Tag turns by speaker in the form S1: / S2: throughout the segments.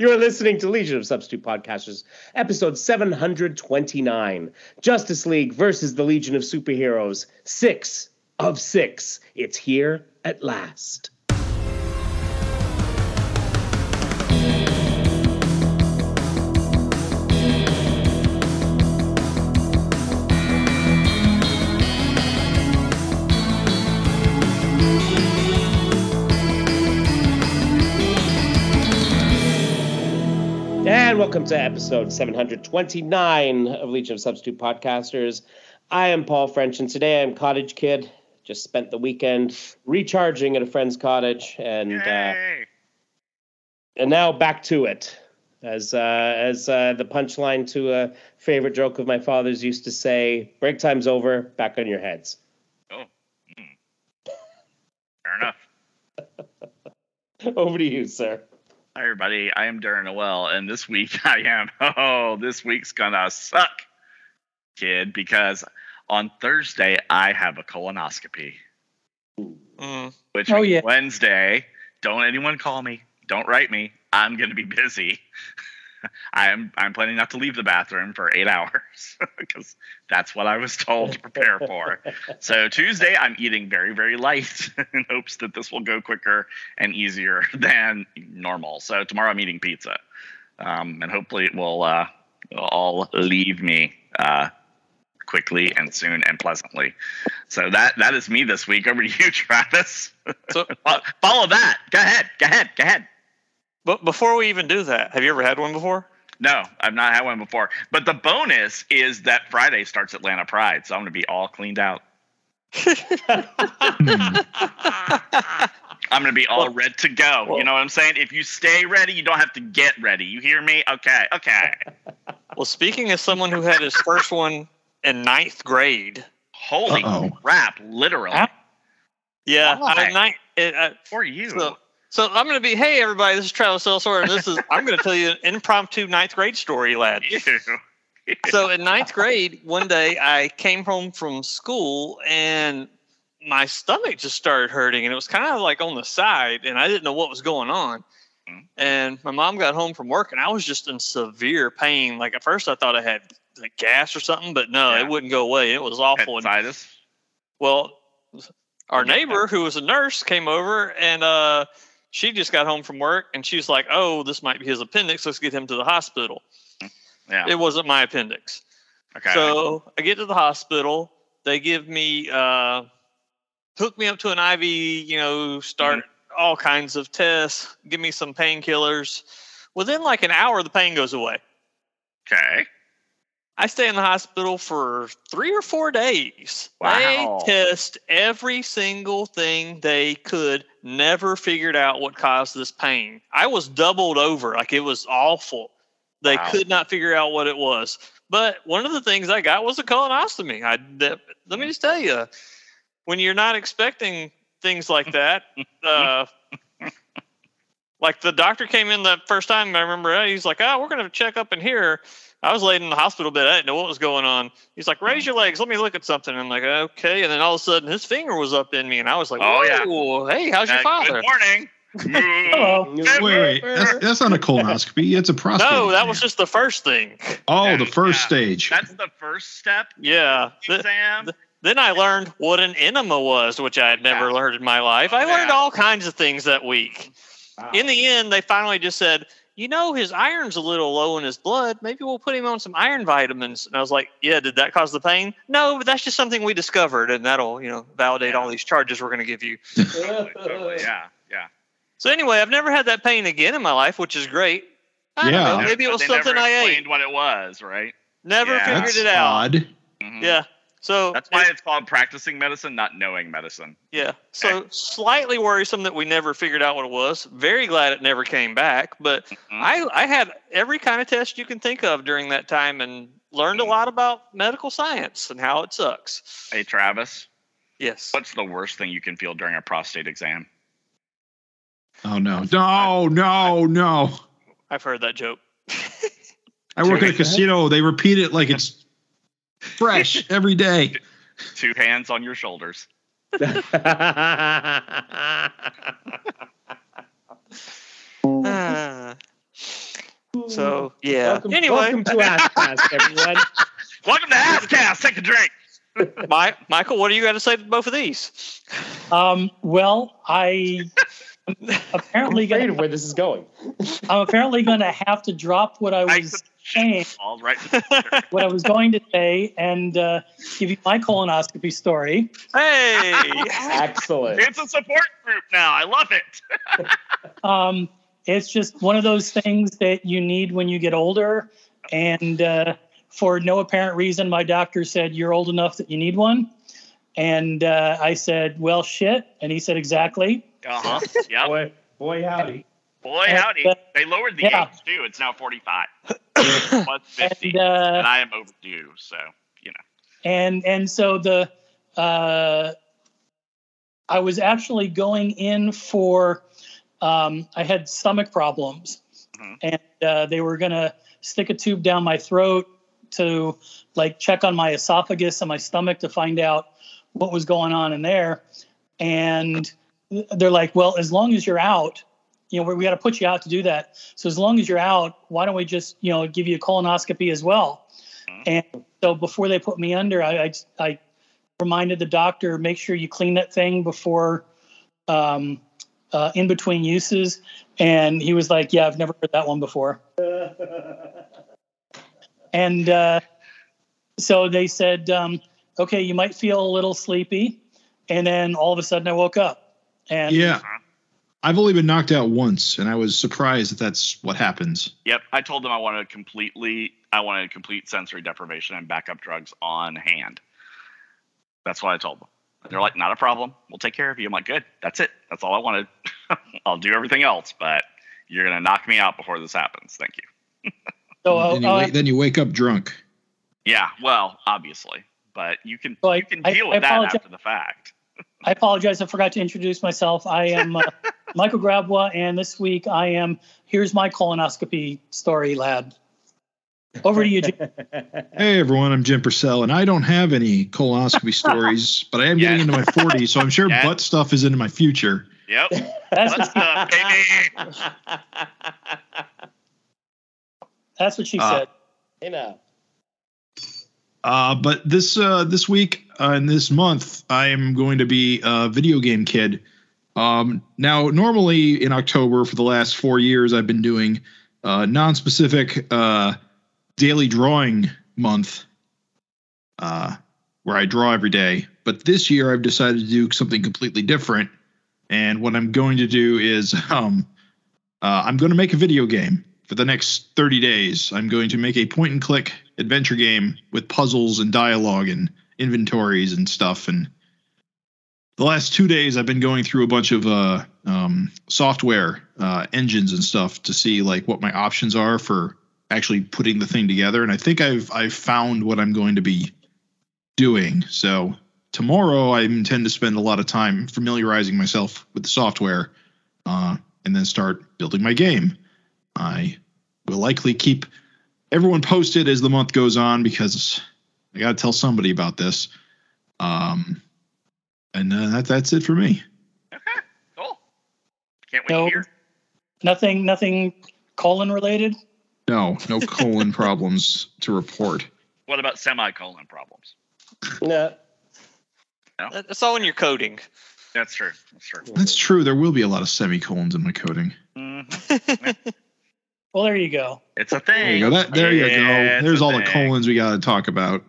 S1: You're listening to Legion of Substitute Podcasters, episode 729 Justice League versus the Legion of Superheroes. Six of six. It's here at last. Welcome to episode 729 of Legion of Substitute Podcasters. I am Paul French, and today I'm Cottage Kid. Just spent the weekend recharging at a friend's cottage, and uh, and now back to it. As uh, as uh, the punchline to a favorite joke of my father's used to say, "Break time's over. Back on your heads."
S2: Oh, mm. fair enough.
S1: Over to you, sir.
S2: Hi, everybody. I am Darren Noel, and this week I am. Oh, this week's gonna suck, kid, because on Thursday I have a colonoscopy.
S3: Mm.
S2: Which
S1: Oh, yeah.
S2: Wednesday, don't anyone call me. Don't write me. I'm gonna be busy. I'm I'm planning not to leave the bathroom for eight hours because that's what I was told to prepare for. So Tuesday I'm eating very very light in hopes that this will go quicker and easier than normal. So tomorrow I'm eating pizza, um, and hopefully it will uh, all leave me uh, quickly and soon and pleasantly. So that that is me this week. Over to you, Travis.
S3: So,
S2: Fo- Follow that. Go ahead. Go ahead. Go ahead.
S3: But before we even do that, have you ever had one before?
S2: No, I've not had one before. But the bonus is that Friday starts Atlanta Pride, so I'm going to be all cleaned out. I'm going to be all
S3: Well-
S2: ready to go.
S3: well-
S2: you know what I'm saying? If you stay ready, you don't have to get ready. You hear me? Okay. Okay.
S3: Well, speaking as someone who had his first one in ninth grade,
S2: Holy
S4: Uh-oh.
S2: crap! Literally
S3: Huh? yeah,
S2: Why?
S3: I, ninth, it, uh,
S2: for you.
S3: so, so I'm going to be, hey everybody, this is Travis Elsor, and this is I'm going to tell you an impromptu ninth grade story, lad.
S2: Ew.
S3: so in ninth grade, one day I came home from school and my stomach just started hurting, and it was kind of like on the side, and I didn't know what was going on.
S2: Mhm.
S3: And my mom got home from work, and I was just in severe pain. Like at first, I thought I had like gas or something, but no,
S2: Yeah.
S3: it wouldn't go away. It was awful. And, well, our neighbor who was a nurse came over, and uh, she just got home from work, and she was like, "Oh, this might be his appendix. Let's get him to the hospital."
S2: Yeah.
S3: It wasn't my appendix.
S2: okay.
S3: So I get to the hospital. They give me, uh, hook me up to an IV, you know, start
S2: Mm-hmm.
S3: all kinds of tests, give me some painkillers. Within like an hour, the pain goes away.
S2: okay.
S3: I stay in the hospital for three or four days.
S2: Wow.
S3: They test every single thing they could, never figured out what caused this pain. I was doubled over, like it was awful. They
S2: Wow.
S3: could not figure out what it was. But one of the things I got was a colonostomy. I that, let me just tell you, when you're not expecting things like that, uh, like the doctor came in the first time. I remember he's like, "Oh, we're gonna check up in here." I was laid in the hospital bed. I didn't know what was going on. He's like, "Raise your legs. Let me look at something." I'm like, "Okay." And then all of a sudden, his finger was up in me, and I was like,
S2: Oh, yeah.
S3: Hey, how's your
S2: Uh,
S3: father?"
S2: Good morning.
S1: Hello.
S4: Wait, wait. That's, that's not a colonoscopy. It's a prostate.
S3: No, that was just the first thing.
S4: Oh, the first
S2: yeah.
S4: stage.
S2: That's the first step.
S3: Yeah. Th-
S2: Exam.
S3: then I learned what an enema was, which I had never
S2: Yeah.
S3: learned in my life. I
S2: Oh,
S3: learned
S2: yeah.
S3: all kinds of things that week.
S1: Wow.
S3: In the end, they finally just said, you know, his iron's a little low in his blood. Maybe we'll put him on some iron vitamins. And I was like, yeah, did that cause the pain? No, but that's just something we discovered, and that'll, you know, validate all these charges we're going to give you.
S2: Totally, totally, yeah, yeah.
S3: So anyway, I've never had that pain again in my life, which is great. I don't
S4: Yeah.
S3: know, maybe it was
S2: they
S3: something
S2: never
S3: I ate.
S2: explained what it was, right?
S3: Never
S2: Yeah.
S3: figured
S4: That's
S3: it out.
S4: odd.
S2: Mhm.
S3: Yeah. So
S2: That's why
S3: it-
S2: it's called practicing medicine, not knowing medicine.
S3: Yeah. So slightly worrisome that we never figured out what it was. Very glad it never came back. But
S2: Mhm.
S3: I, I had every kind of test you can think of during that time and learned a lot about medical science and how it sucks.
S2: Hey, Travis,
S3: Yes.
S2: what's the worst thing you can feel during a prostate exam?
S4: Oh no, no, no, no!
S3: I've heard that joke.
S4: I work at a casino. They repeat it like it's fresh every day.
S2: Two hands on your shoulders.
S3: So yeah.
S1: welcome,
S3: anyway,
S1: welcome to AskCast, everyone.
S2: Welcome to Askcast. Take a drink.
S3: My, Michael, what are you going to say to both of these?
S5: Um, well, I am
S1: I'm
S5: apparently
S1: afraid
S5: going
S1: of where this is going.
S5: I'm apparently going to have to drop what I
S2: Nice
S5: was shame.
S2: All right.
S5: what I was going to say and uh, give you my colonoscopy story.
S3: Hey,
S1: excellent!
S2: It's a support group now. I love it.
S5: um, it's just one of those things that you need when you get older, and uh, for no apparent reason, my doctor said you're old enough that you need one, and uh, I said, "Well, shit," and he said, "Exactly."
S2: Uh huh. Yeah.
S1: boy, boy, howdy.
S2: Boy, howdy. Uh, they lowered the
S5: yeah.
S2: age too. It's now forty-five. 150,
S5: and, uh, and,
S2: I am overdue. So you know.
S5: And and so the uh, I was actually going in for um, I had stomach problems,
S2: mm-hmm.
S5: and uh, they were gonna stick a tube down my throat to like check on my esophagus and my stomach to find out what was going on in there, and they're like, well, as long as you're out you know, we, we got to put you out to do that. So as long as you're out, why don't we just, you know, give you a colonoscopy as well? And so before they put me under, I, I, I reminded the doctor make sure you clean that thing before um, uh, in between uses. And he was like, "Yeah, I've never heard that one before." and uh, so they said, um, "Okay, you might feel a little sleepy," and then all of a sudden I woke up. And
S4: Yeah. I've only been knocked out once, and I was surprised that that's what happens.
S2: Yep. I told them I wanted completely, I wanted complete sensory deprivation and backup drugs on hand. That's what I told them. They're like, not a problem. We'll take care of you. I'm like, good. That's it. That's all I wanted. I'll do everything else, but you're going to knock me out before this happens. Thank you.
S5: so uh,
S4: then, you
S5: uh,
S4: wake, then you wake up drunk.
S2: Yeah. Well, obviously, but you can,
S5: Well, I-
S2: you can deal
S5: I
S2: with that
S5: apologize.
S2: after the fact.
S5: I apologize. I forgot to introduce myself. I am uh, Michael Grabois, and this week I am. Here's my colonoscopy story, lad. Over to you, Jim.
S4: Hey everyone, I'm Jim Purcell, and I don't have any colonoscopy stories, but I am getting into my 40s, so I'm sure
S2: Yeah.
S4: butt stuff is into my future.
S2: Yep.
S5: That's
S2: What's
S5: what,
S2: baby?
S5: that's what she
S4: Uh,
S5: said.
S1: you know.
S4: Uh, but this uh, this week uh, and this month, I am going to be a video game kid. Um, now, normally in October for the last four years, I've been doing uh, non-specific uh, daily drawing month, uh, where I draw every day. But this year, I've decided to do something completely different. And what I'm going to do is, um, uh, I'm going to make a video game for the next 30 days. I'm going to make a point and click adventure game with puzzles and dialogue and inventories and stuff. And the last two days, I've been going through a bunch of uh, um, software uh, engines and stuff to see like what my options are for actually putting the thing together. And I think I've I've found what I'm going to be doing. So tomorrow, I intend to spend a lot of time familiarizing myself with the software, uh, and then start building my game. I will likely keep everyone posted as the month goes on because I got to tell somebody about this. Um, and uh, that, that's it for me.
S2: Okay. Cool. Can't wait
S5: No.
S2: to hear.
S5: Nothing, nothing colon related.
S4: No, no colon problems to report.
S2: What about semicolon problems?
S1: No.
S3: That's all in your coding.
S2: That's true. That's true.
S4: That's true. There will be a lot of semicolons in my coding.
S2: Mhm.
S5: Well, there you go.
S2: It's a thing.
S4: There you go. That, there you
S2: Yeah,
S4: go. There's
S2: a
S4: all the
S2: thing.
S4: colons we got to talk about.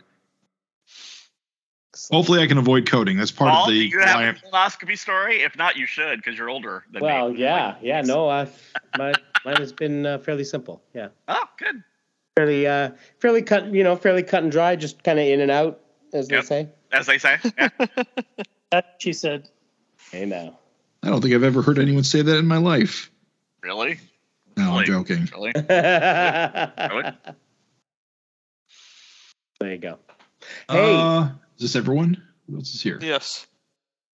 S4: Hopefully, I can avoid coding. That's part
S2: Paul,
S4: of
S2: do
S4: the.
S2: you have
S4: why
S2: a
S4: I'm-
S2: colonoscopy story? If not, you should because you're older than
S1: Well,
S2: me.
S1: yeah, yeah. No, my mine has been uh, fairly simple. Yeah,
S2: Oh, good.
S1: fairly, uh, fairly cut. You know, fairly cut and dry. Just kind of in and out, as
S2: Yep.
S1: they say.
S2: As they say. Yeah.
S5: That she said.
S1: Hey now.
S4: I don't think I've ever heard anyone say that in my life.
S2: really?
S4: No, I'm joking.
S2: Really?
S1: there you go. Hey.
S4: Uh, is this everyone? Who else is here?
S3: Yes.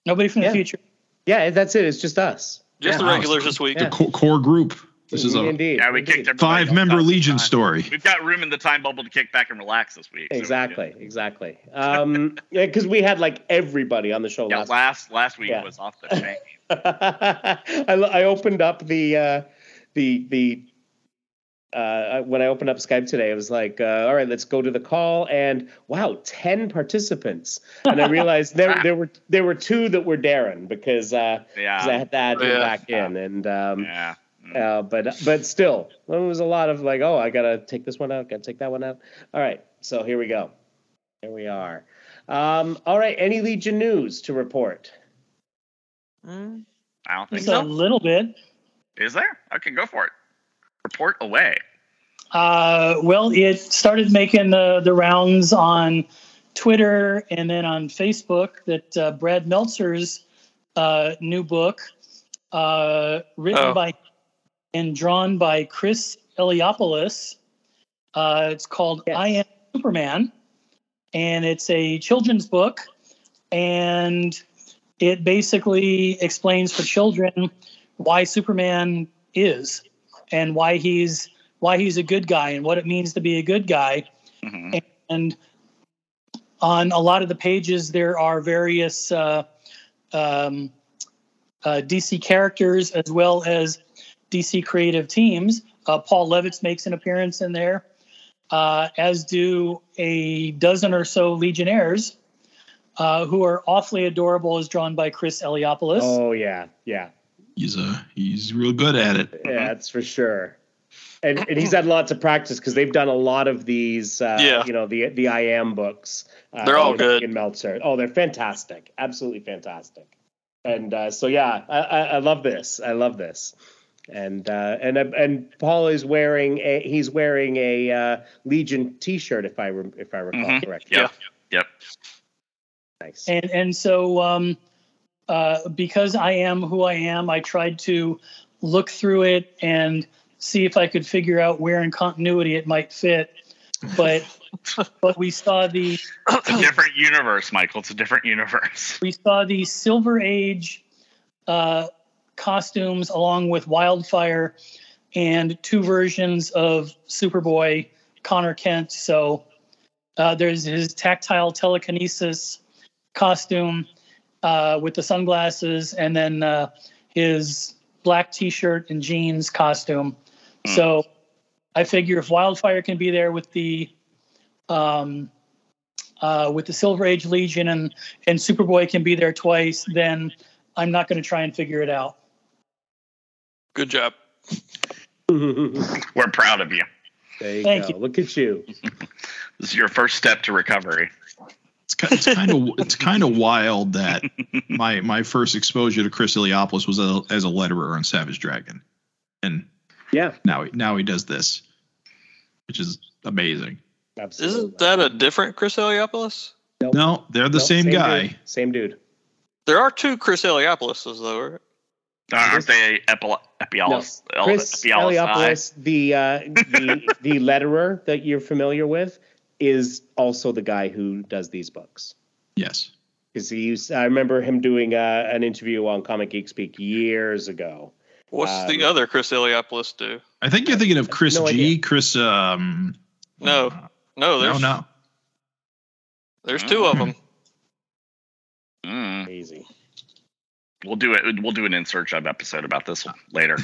S5: Nobody from
S1: Yeah.
S5: the future.
S1: Yeah, that's it. It's just us.
S3: Just
S1: Yeah.
S3: the regulars this week.
S4: The
S1: Yeah.
S4: co- core group. This is a
S1: indeed.
S2: Yeah, we
S1: indeed.
S2: kicked
S4: five member Legion story.
S2: We've got room in the time bubble to kick back and relax this week. so-
S1: Exactly, exactly. Um, yeah, because we had like everybody on the show
S2: Yeah,
S1: last.
S2: last last week
S1: Yeah.
S2: was off the chain.
S1: I, I opened up the uh, the the uh, when I opened up Skype today, it was like, uh, all right, let's go to the call, and wow, ten participants, and I realized there there were there were two that were Darren because uh, 'cause I had to add him
S3: Yeah.
S1: back in, and um,
S2: Yeah.
S1: uh, but but still, there was a lot of like, oh, I gotta take this one out, gotta take that one out. All right, so here we go. Here we are. Um, all right, any Legion news to report?
S3: Mm.
S2: I don't think
S5: Just a little bit.
S2: Is there? Okay, go for it. Report away.
S5: Uh, well, it started making the, the rounds on Twitter and then on Facebook that uh, Brad Meltzer's uh, new book, uh, written
S3: Oh.
S5: by and drawn by Chris Eliopoulos, uh, it's called
S1: Yes.
S5: I Am Superman, and it's a children's book, and it basically explains for children why Superman is and why he's why he's a good guy and what it means to be a good guy.
S2: hmm
S5: And on a lot of the pages, there are various uh, um, uh, DC characters as well as DC creative teams. Uh, Paul Levitz makes an appearance in there, uh, as do a dozen or so Legionnaires. Uh, who are awfully adorable, as drawn by Chris Eliopoulos.
S1: Oh yeah, yeah,
S4: He's uh he's real good at it.
S1: yeah, that's for sure. And and he's had lots of practice because they've done a lot of these. Uh,
S3: Yeah.
S1: you know the the I am books. Uh,
S3: They're all good.
S1: Ian Meltzer. Oh, they're fantastic, absolutely fantastic. And uh, so yeah, I, I, I love this. I love this. And uh, and and Paul is wearing a he's wearing a uh, Legion T-shirt if I rem- if I recall
S2: Mhm.
S1: correctly.
S2: Yep. Yep.
S1: Nice.
S5: and and so um, uh, because I am who I am, I tried to look through it and see if I could figure out where in continuity it might fit. But but we saw the
S2: It's a different universe, Michael. It's a different universe.
S5: we saw the Silver Age uh, costumes along with Wildfire and two versions of Superboy, Conner Kent. So uh, there's his tactile telekinesis costume uh, with the sunglasses, and then uh, his black T-shirt and jeans costume.
S2: Hmm.
S5: So I figure if Wildfire can be there with the um, uh, with the Silver Age Legion and and Superboy can be there twice, then I'm not going to try and figure it out.
S3: Good job.
S2: We're proud of you.
S1: there you
S5: Thank
S1: go.
S5: you.
S1: Look at you.
S2: This is your first step to recovery.
S4: It's kind of it's kind of wild that my my first exposure to Chris Eliopoulos was a, as a letterer on Savage Dragon, and
S1: Yeah,
S4: now he now he does this, which is amazing.
S1: absolutely.
S3: Isn't that a different Chris Eliopoulos?
S4: No, they're the
S1: Nope,
S4: same, guy.
S1: Dude. Same dude.
S3: There are two Chris Eliopoulos, though. Right?
S2: Aren't they epi- epialis?
S1: No, Chris
S2: epialis-
S1: Eliopoulos, the uh, the the letterer that you're familiar with, is also the guy who does these books.
S4: Yes.
S1: Because he used, I remember him doing uh, an interview on Comic Geek Speak years ago.
S3: What's the
S1: Um,
S3: other Chris Eliopoulos do?
S4: I think you're thinking of Chris
S1: No
S4: G.
S1: idea.
S4: Chris. Um.
S3: No.
S4: uh,
S3: No,
S4: no,
S3: there's
S4: no.
S3: there's two of them.
S2: Mm.
S1: Amazing.
S2: We'll do it. We'll do an in search of episode about this one later.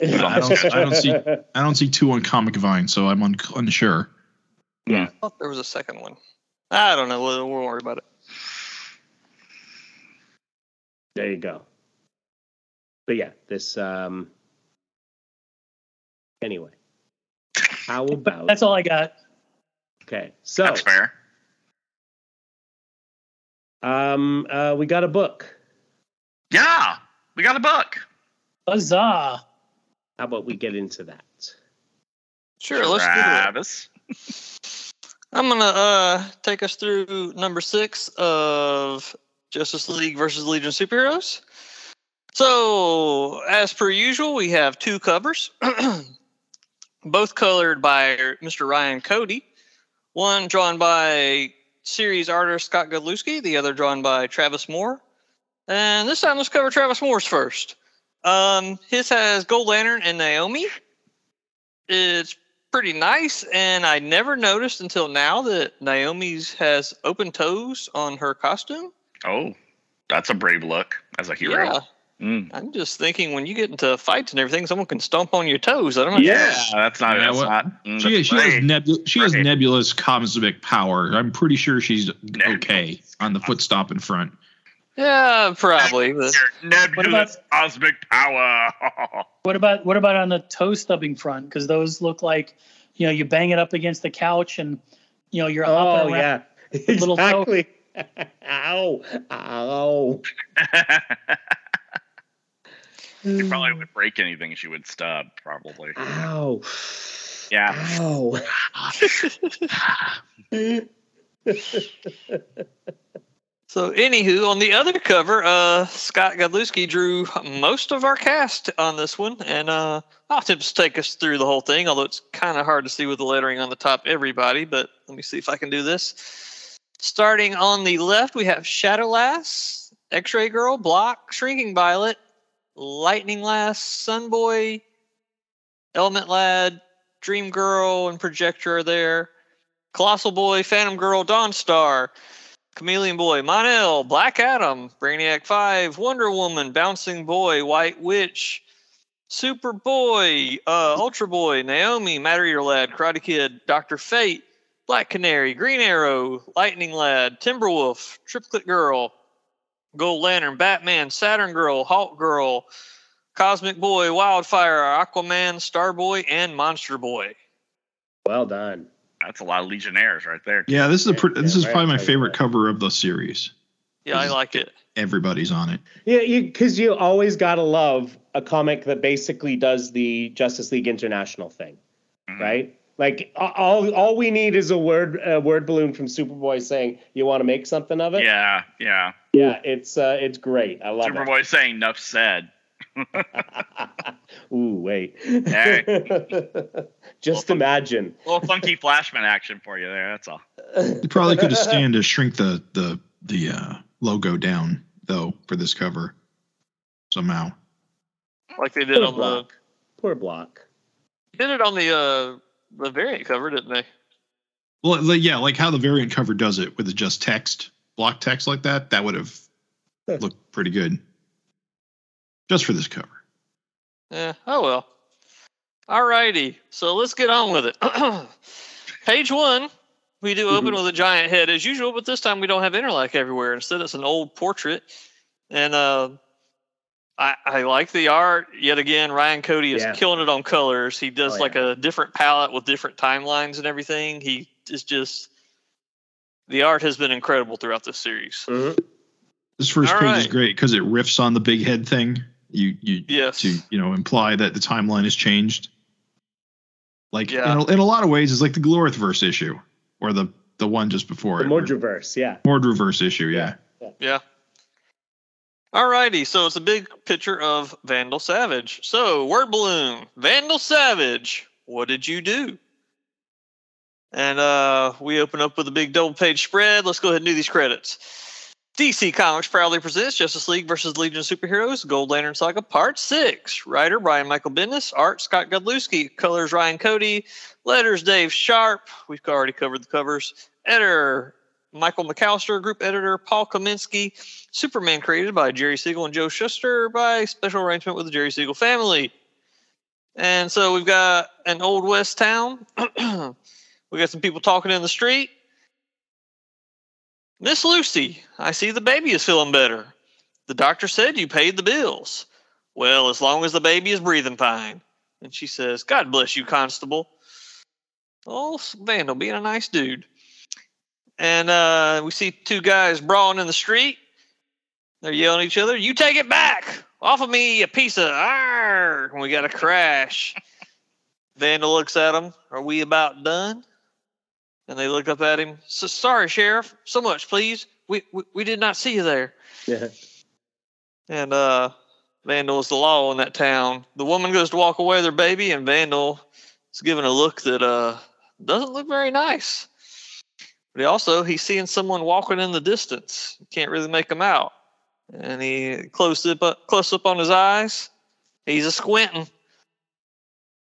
S4: I don't- I don't see- I don't see two on Comic Vine, so I'm un- unsure.
S3: I thought there was a second one. I don't know. We'll, we'll worry about it.
S1: There you go. But yeah, this. um Anyway, how about
S5: That's all I got.
S1: okay? So
S2: That's fair.
S1: um, uh, we got a book.
S2: Yeah, we got a book.
S5: Huzzah!
S1: How about we get into that?
S3: Sure, let's do it. I'm gonna uh take us through number six of Justice League versus Legion of Superheroes. So, as per usual, we have two covers, both colored by Mr. Ryan Cody. One drawn by series artist Scott Godlewski, the other drawn by Travis Moore. And this time, let's cover Travis Moore's first. Um, his has Gold Lantern and Naomi. It's pretty nice, and I never noticed until now that Naomi's has open toes on her costume.
S2: Oh, that's a brave look as a hero.
S3: Yeah,
S2: Mm.
S3: I'm just thinking when you get into fights and everything, someone can stomp on your toes. I don't know.
S2: Yeah, that's not.
S4: Yeah,
S2: that's
S4: what-
S2: not. mm,
S4: She,
S2: that's
S4: she has
S2: great.
S4: nebu- she has nebulous cosmic power. I'm pretty sure she's
S2: Nebulous.
S4: okay on the foot stomp in front.
S3: Yeah, probably. but-
S2: Your nebulous cosmic power.
S5: What about what about on the toe stubbing front? Because those look like, you know, you bang it up against the couch and, you know, you're
S1: Oh
S5: hopping around.
S1: yeah,
S5: little toe.
S1: exactly. Ow! Ow!
S2: She probably would break anything she would stub. Probably.
S1: Ow!
S2: Yeah.
S1: Ow!
S3: So, anywho, on the other cover, uh, Scott Godlewski drew most of our cast on this one, and uh, I'll attempt to take us through the whole thing. Although it's kind of hard to see with the lettering on the top, everybody. But let me see if I can do this. Starting on the left, we have Shadow Lass, X-Ray Girl, Blok, Shrinking Violet, Lightning Lass, Sun Boy, Element Lad, Dream Girl, and Projector are there. Colossal Boy, Phantom Girl, Dawnstar. Chameleon Boy, Mon-El, Black Adam, Brainiac 5, Wonder Woman, Bouncing Boy, White Witch, Superboy, uh, Ultra Boy, Naomi, Matter Eater Lad, Karate Kid, Doctor Fate, Black Canary, Green Arrow, Lightning Lad, Timberwolf, Triplet Girl, Gold Lantern, Batman, Saturn Girl, Hawkgirl, Cosmic Boy, Wildfire, Aquaman, Starboy, and Monster Boy.
S1: Well done.
S2: That's a lot of Legionnaires right there.
S4: Yeah, this is a pr-
S1: yeah,
S4: this is
S1: right,
S4: probably my
S1: right,
S4: favorite
S1: right.
S4: cover of the series.
S3: Yeah, I like it.
S4: Everybody's on it.
S1: Yeah, you because you always gotta love a comic that basically does the Justice League International thing,
S2: Mhm.
S1: right? Like all all we need is a word a word balloon from Superboy saying you want to make something of it.
S2: Yeah, yeah.
S1: yeah, it's uh, it's great. I love it.
S2: Superboy saying enough said.
S1: it. Ooh, wait.
S2: Hey.
S1: Just imagine.
S2: A little funky flashman action for you there. That's all.
S4: You probably could have stand to shrink the the the uh, logo down though for this cover somehow.
S3: Like they did
S1: Poor
S3: on the
S1: block. Poor block.
S3: did it on the uh the variant cover, didn't they?
S4: Well, yeah, like how the variant cover does it with just text, block text like that. That would have looked pretty good. Just for this cover.
S3: Yeah. Oh well. All righty. So let's get on with it. Page one, we do open with a giant head as usual, but this time we don't have interlock everywhere. Instead, it's an old portrait, and uh, I, I like the art. Yet again, Ryan Cody is
S1: Yeah.
S3: killing it on colors. He does
S1: Oh,
S3: like
S1: yeah.
S3: a different palette with different timelines and everything. He is just the art has been incredible throughout this series.
S1: Mhm.
S4: This first
S3: All
S4: page is great because it riffs on the big head thing. You you
S3: Yes.
S4: to you know imply that the timeline has changed. Like
S3: Yeah.
S4: in, a, in a lot of ways, it's like the Glorith verse issue or the the one just before
S1: The
S4: it.
S1: Mordreverse, yeah.
S4: Mordreverse issue, yeah.
S3: Yeah. Alrighty, so it's a big picture of Vandal Savage. So, word balloon, Vandal Savage, what did you do? And uh, we open up with a big double page spread. Let's go ahead and do these credits. DC Comics proudly presents Justice League versus Legion of Superheroes Gold Lantern Saga Part 6. Writer Brian Michael Bendis, art Scott Godlewski, colors Ryan Cody, letters Dave Sharpe. We've already covered the covers. Editor Michael McAllister, group editor Paul Kaminski, Superman created by Jerry Siegel and Joe Shuster by special arrangement with the Jerry Siegel family. And so we've got an old west town. we got some people talking in the street. Miss Lucy, I see the baby is feeling better. The doctor said you paid the bills. Well, as long as the baby is breathing fine. And she says, God bless you, Constable. Oh, Vandal being a nice dude. And uh, we see two guys brawling in the street. They're yelling at each other. You take it back. Off of me, a piece of. And we got a crash. Vandal looks at them. Are we about done? And they look up at him. So, sorry, Sheriff. So much, please. We, we we did not see you there.
S1: Yeah.
S3: And uh, Vandal is the law in that town. The woman goes to walk away with her baby, and Vandal is given a look that uh doesn't look very nice. But he also he's seeing someone walking in the distance. Can't really make him out. And he close up uh, close up on his eyes. He's a squinting.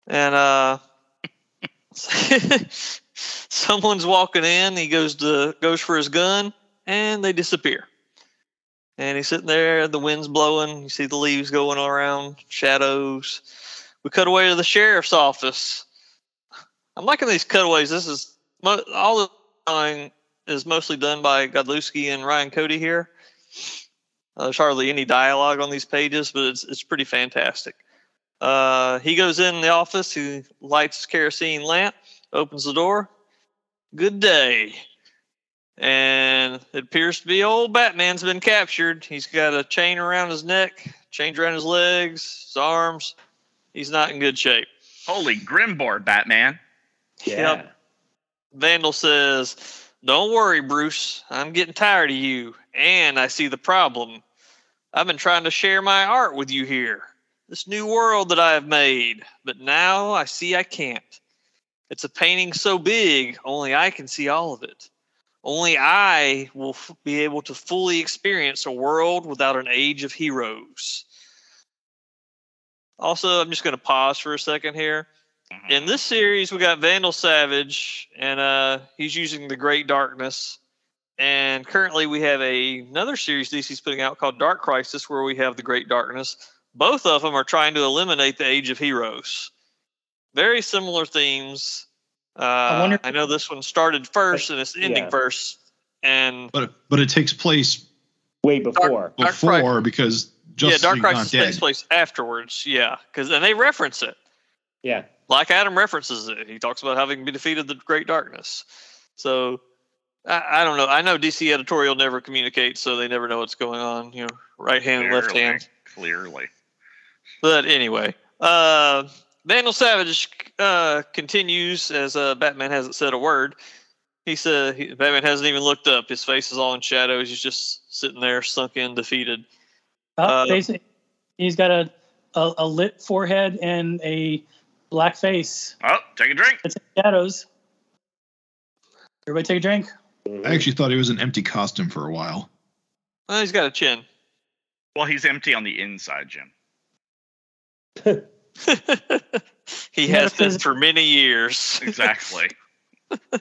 S3: And uh someone's walking in, he goes to goes for his gun, and they disappear. And he's sitting there, the wind's blowing, you see the leaves going around, shadows. We cut away to the sheriff's office. I'm liking these cutaways. This is all the time is mostly done by Godlewski and Ryan Cody here. Uh, there's hardly any dialogue on these pages, but it's it's pretty fantastic. Uh, he goes in the office. He lights his kerosene lamp, opens the door. Good day. And it appears to be old Batman's been captured. He's got a chain around his neck, chains around his legs, his arms. He's not in good shape.
S2: Holy Grimboard, Batman.
S1: Yeah.
S3: Yep. Vandal says, Don't worry, Bruce. I'm getting tired of you, and I see the problem. I've been trying to share my art with you here, this new world that I have made, but now I see I can't. It's a painting so big, only I can see all of it. Only I will f- be able to fully experience a world without an age of heroes. Also, I'm just going to pause for a second here
S2: Mhm.
S3: in this series we got vandal savage and uh he's using the great darkness and currently we have a, another series dc's putting out called dark crisis where we have the great darkness both of them are trying to eliminate the age of heroes very similar themes uh, I,
S5: wonder-
S3: know this one started first and it's ending
S1: Yeah.
S3: first and
S4: But but it takes place
S1: Way before.
S3: Dark
S4: before
S3: Crisis-
S4: because Justice
S3: yeah dark
S4: League's not
S3: crisis
S4: dead.
S3: takes place afterwards yeah because and they reference it
S1: Yeah.
S3: like Adam references it. He talks about having been defeated the Great Darkness. So I, I don't know. I know DC editorial never communicates, so they never know what's going on. You know, right hand and left hand.
S2: Clearly.
S3: But anyway, uh, Vandal Savage uh, continues as uh, Batman hasn't said a word. He said he, Batman hasn't even looked up. His face is all in shadows. He's just sitting there, sunk in, defeated.
S5: Uh,
S3: Uh,
S5: basically, he's got a, a a lit forehead and a black face.
S2: Oh, take a drink.
S5: It's in shadows. Everybody take a drink.
S4: I actually thought it was an empty costume for a while.
S3: Well, he's got a chin.
S2: Well, he's empty on the inside, Jim.
S3: he has been for many years.
S2: Exactly.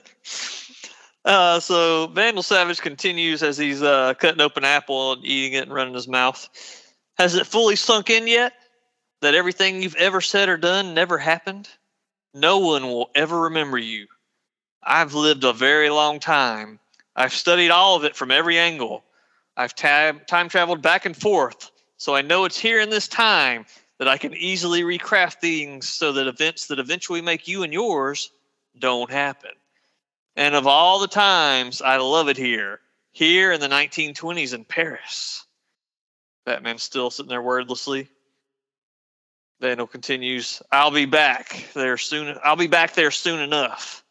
S3: Uh, so Vandal Savage continues as he's uh, cutting open apple and eating it and running his mouth. Has it fully sunk in yet that everything you've ever said or done never happened? No one will ever remember you. I've lived a very long time. I've studied all of it from every angle. I've ta- time traveled back and forth, so I know it's here in this time that I can easily recraft things so that events that eventually make you and yours don't happen. And of all the times, I love it here. Here in the 1920s in Paris. Batman's still sitting there wordlessly. Vandal continues, I'll be back there soon. I'll be back there soon enough.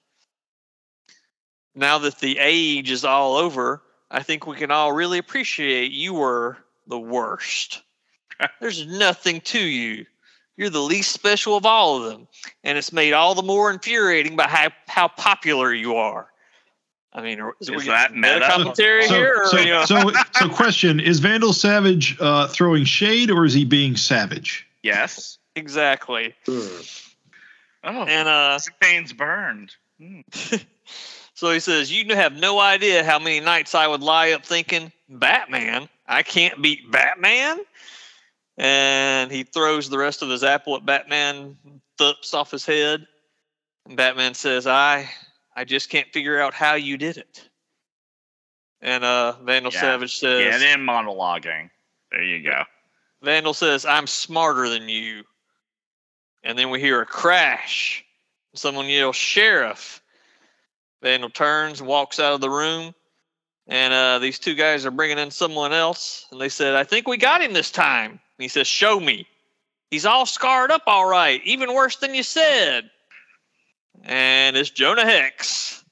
S3: Now that the age is all over, I think we can all really appreciate you were the worst. There's nothing to you. You're the least special of all of them and it's made all the more infuriating by how, how popular you are. I mean, are-
S2: Is that
S3: getting meta
S2: meta?
S3: commentary
S4: So,
S3: here? Or,
S4: so,
S3: you know,
S4: so, so, question: Is Vandal Savage uh, throwing shade, or is he being savage?
S2: Yes.
S3: exactly.
S1: Hmm.
S2: Oh,
S3: And uh,
S2: pain's burned. Hmm.
S3: so he says, "You have no idea how many nights I would lie up thinking, Batman, I can't beat Batman." And he throws the rest of his apple at Batman, thumps off his head. And Batman says, "I, I just can't figure out how you did it." And uh, Vandal
S2: Yeah.
S3: Savage says,
S2: Get then monologuing. There you go.
S3: Vandal says, I'm smarter than you. And then we hear a crash. Someone yells, Sheriff. Vandal turns walks out of the room. And uh, these two guys are bringing in someone else. And they said, I think we got him this time. And he says, Show me. He's all scarred up, all right. Even worse than you said. And it's Jonah Hex.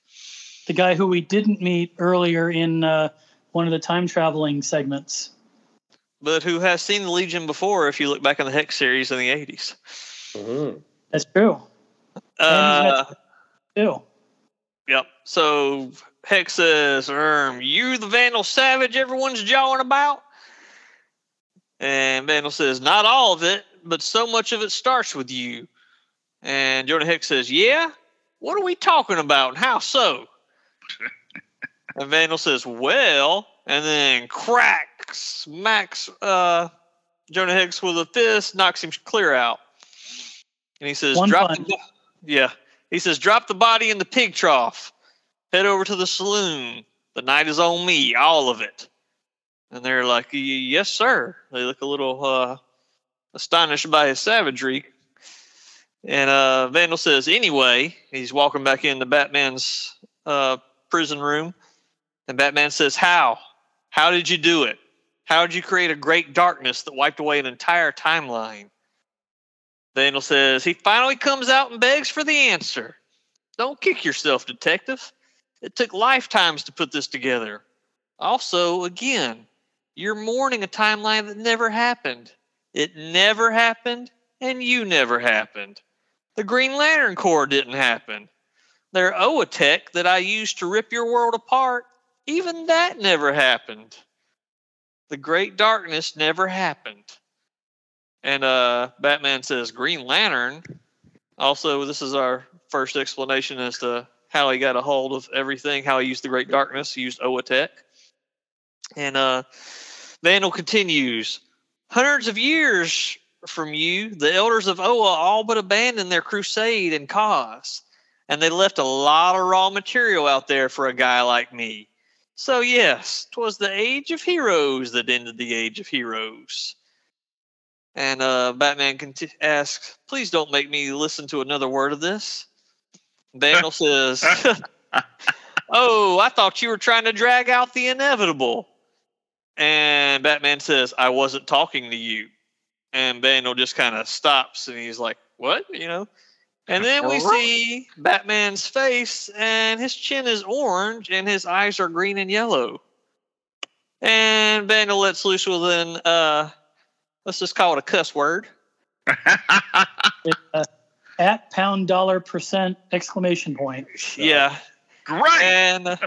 S5: The guy who we didn't meet earlier in uh, one of the time traveling segments.
S3: But who has seen the Legion before if you look back in the Hex series in the 80s.
S1: Mhm.
S5: That's true.
S3: Uh,
S5: Too.
S3: Yep. So Hex says, um, you the Vandal Savage everyone's jawing about? And Vandal says, not all of it, but so much of it starts with you. And Jonah Hex says, yeah? What are we talking about and how so? and Vandal says, well, and then crack smacks uh, Jonah Hex with a fist, knocks him clear out. And he says,
S5: One
S3: "Drop
S5: punch.
S3: the yeah." He says, "Drop the body in the pig trough. Head over to the saloon. The night is on me, all of it." And they're like, "Yes, sir." They look a little uh, astonished by his savagery. And uh, Vandal says, "Anyway," he's walking back into Batman's uh, prison room, and Batman says, "How? How did you do it? How did you create a great darkness that wiped away an entire timeline?" Vandal says, "He finally comes out and begs for the answer. Don't kick yourself, detective. It took lifetimes to put this together. Also, again, you're mourning a timeline that never happened. It never happened, and you never happened. The Green Lantern Corps didn't happen. Their Oatech that I used to rip your world apart, even that never happened. The Great Darkness never happened. And uh, Batman says, Green Lantern. Also, this is our first explanation as to how he got a hold of everything, how he used the Great Darkness. He used Oatech. And uh, Vandal continues, hundreds of years from you, the elders of Oa all but abandoned their crusade and cause, and they left a lot of raw material out there for a guy like me. So yes, 'twas the age of heroes that ended the age of heroes. And uh, Batman asks, "Please don't make me listen to another word of this." Vandal says, "Oh, I thought you were trying to drag out the inevitable." And Batman says, I wasn't talking to you. And Vandal just kind of stops and he's like, What? You know? And then we
S1: Alright.
S3: see Batman's face and his chin is orange and his eyes are green and yellow. And Vandal lets loose with an, uh, let's just call it a cuss word.
S5: At pound dollar percent exclamation point.
S3: Yeah.
S2: Great.
S3: and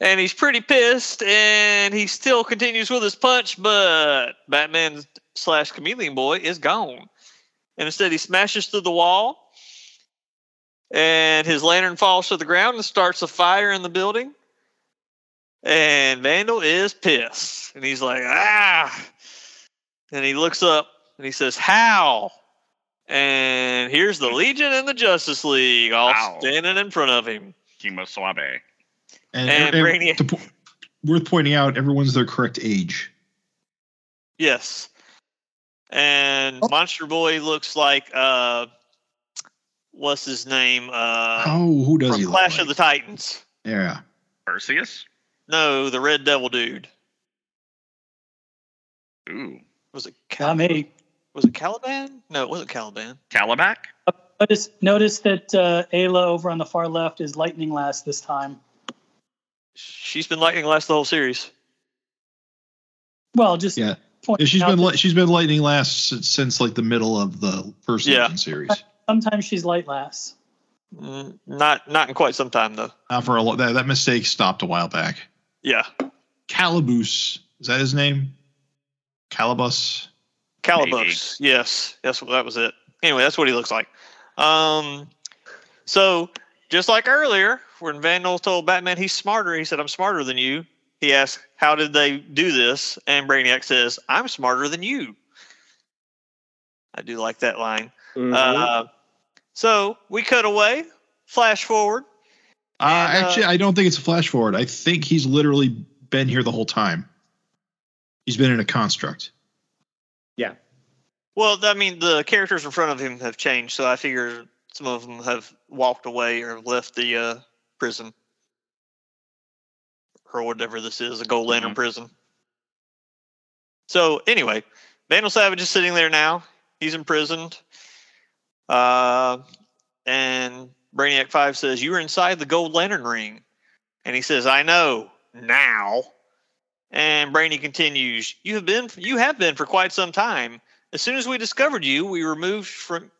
S3: and he's pretty pissed and he still continues with his punch but batman slash chameleon boy is gone. And instead he smashes through the wall and his lantern falls to the ground and starts a fire in the building. And vandal is pissed and he's like ah. And he looks up and he says how? And here's the legion and the justice league all
S2: Wow.
S3: standing in front of him.
S2: Kimo Suave.
S4: And,
S3: And
S4: and
S3: Brainiac-
S4: to worth pointing out, everyone's their correct age.
S3: Yes. And
S5: Oh.
S3: Monster Boy looks like uh what's his name? Uh
S4: oh, who does he
S3: from
S4: look
S3: Clash
S4: like?
S3: of the Titans.
S4: Yeah.
S2: Perseus.
S3: No, the Red Devil dude.
S2: Ooh.
S3: Was it Cal-
S5: Not me.
S3: was it Caliban? No, it wasn't Caliban.
S2: Calabac.
S5: Notice, notice that uh, Ayla over on the far left is Lightning Lass this time.
S3: She's been Lightning Lass the whole series.
S5: Well, just
S4: Yeah.
S5: pointing
S4: Yeah, she's
S5: out
S4: been
S5: that
S4: li- she's been Lightning Lass since, since like the middle of the first
S3: Yeah.
S4: Series.
S5: sometimes she's Light Lass.
S3: Mm, Not not in quite some time though.
S4: Not for a lo- that that mistake stopped a while back.
S3: Yeah.
S4: Calabus is that his name? Calabus.
S3: Calibos. Yes, yes, that was it. Anyway, that's what he looks like. Um, so just like earlier, when Vandal told Batman he's smarter, he said, "I'm smarter than you." He asked, "How did they do this?" And Brainiac says, "I'm smarter than you." I do like that line.
S1: Mhm.
S3: Uh, so we cut away, flash forward.
S4: Uh,
S3: And, uh,
S4: actually, I don't think it's a flash forward. I think he's literally been here the whole time. He's been in a construct. Yeah.
S3: Well, I mean, the characters in front of him have changed, so I figure some of them have walked away or left the uh, prison or whatever this is, a Gold Lantern
S2: Mhm.
S3: prison. So anyway, Vandal Savage is sitting there now. He's imprisoned, uh, and Brainiac Five says, "You were inside the Gold Lantern ring," and he says, "I know now." And Brainy continues, "You have been, you have been for quite some time." As soon as we discovered you, we removed from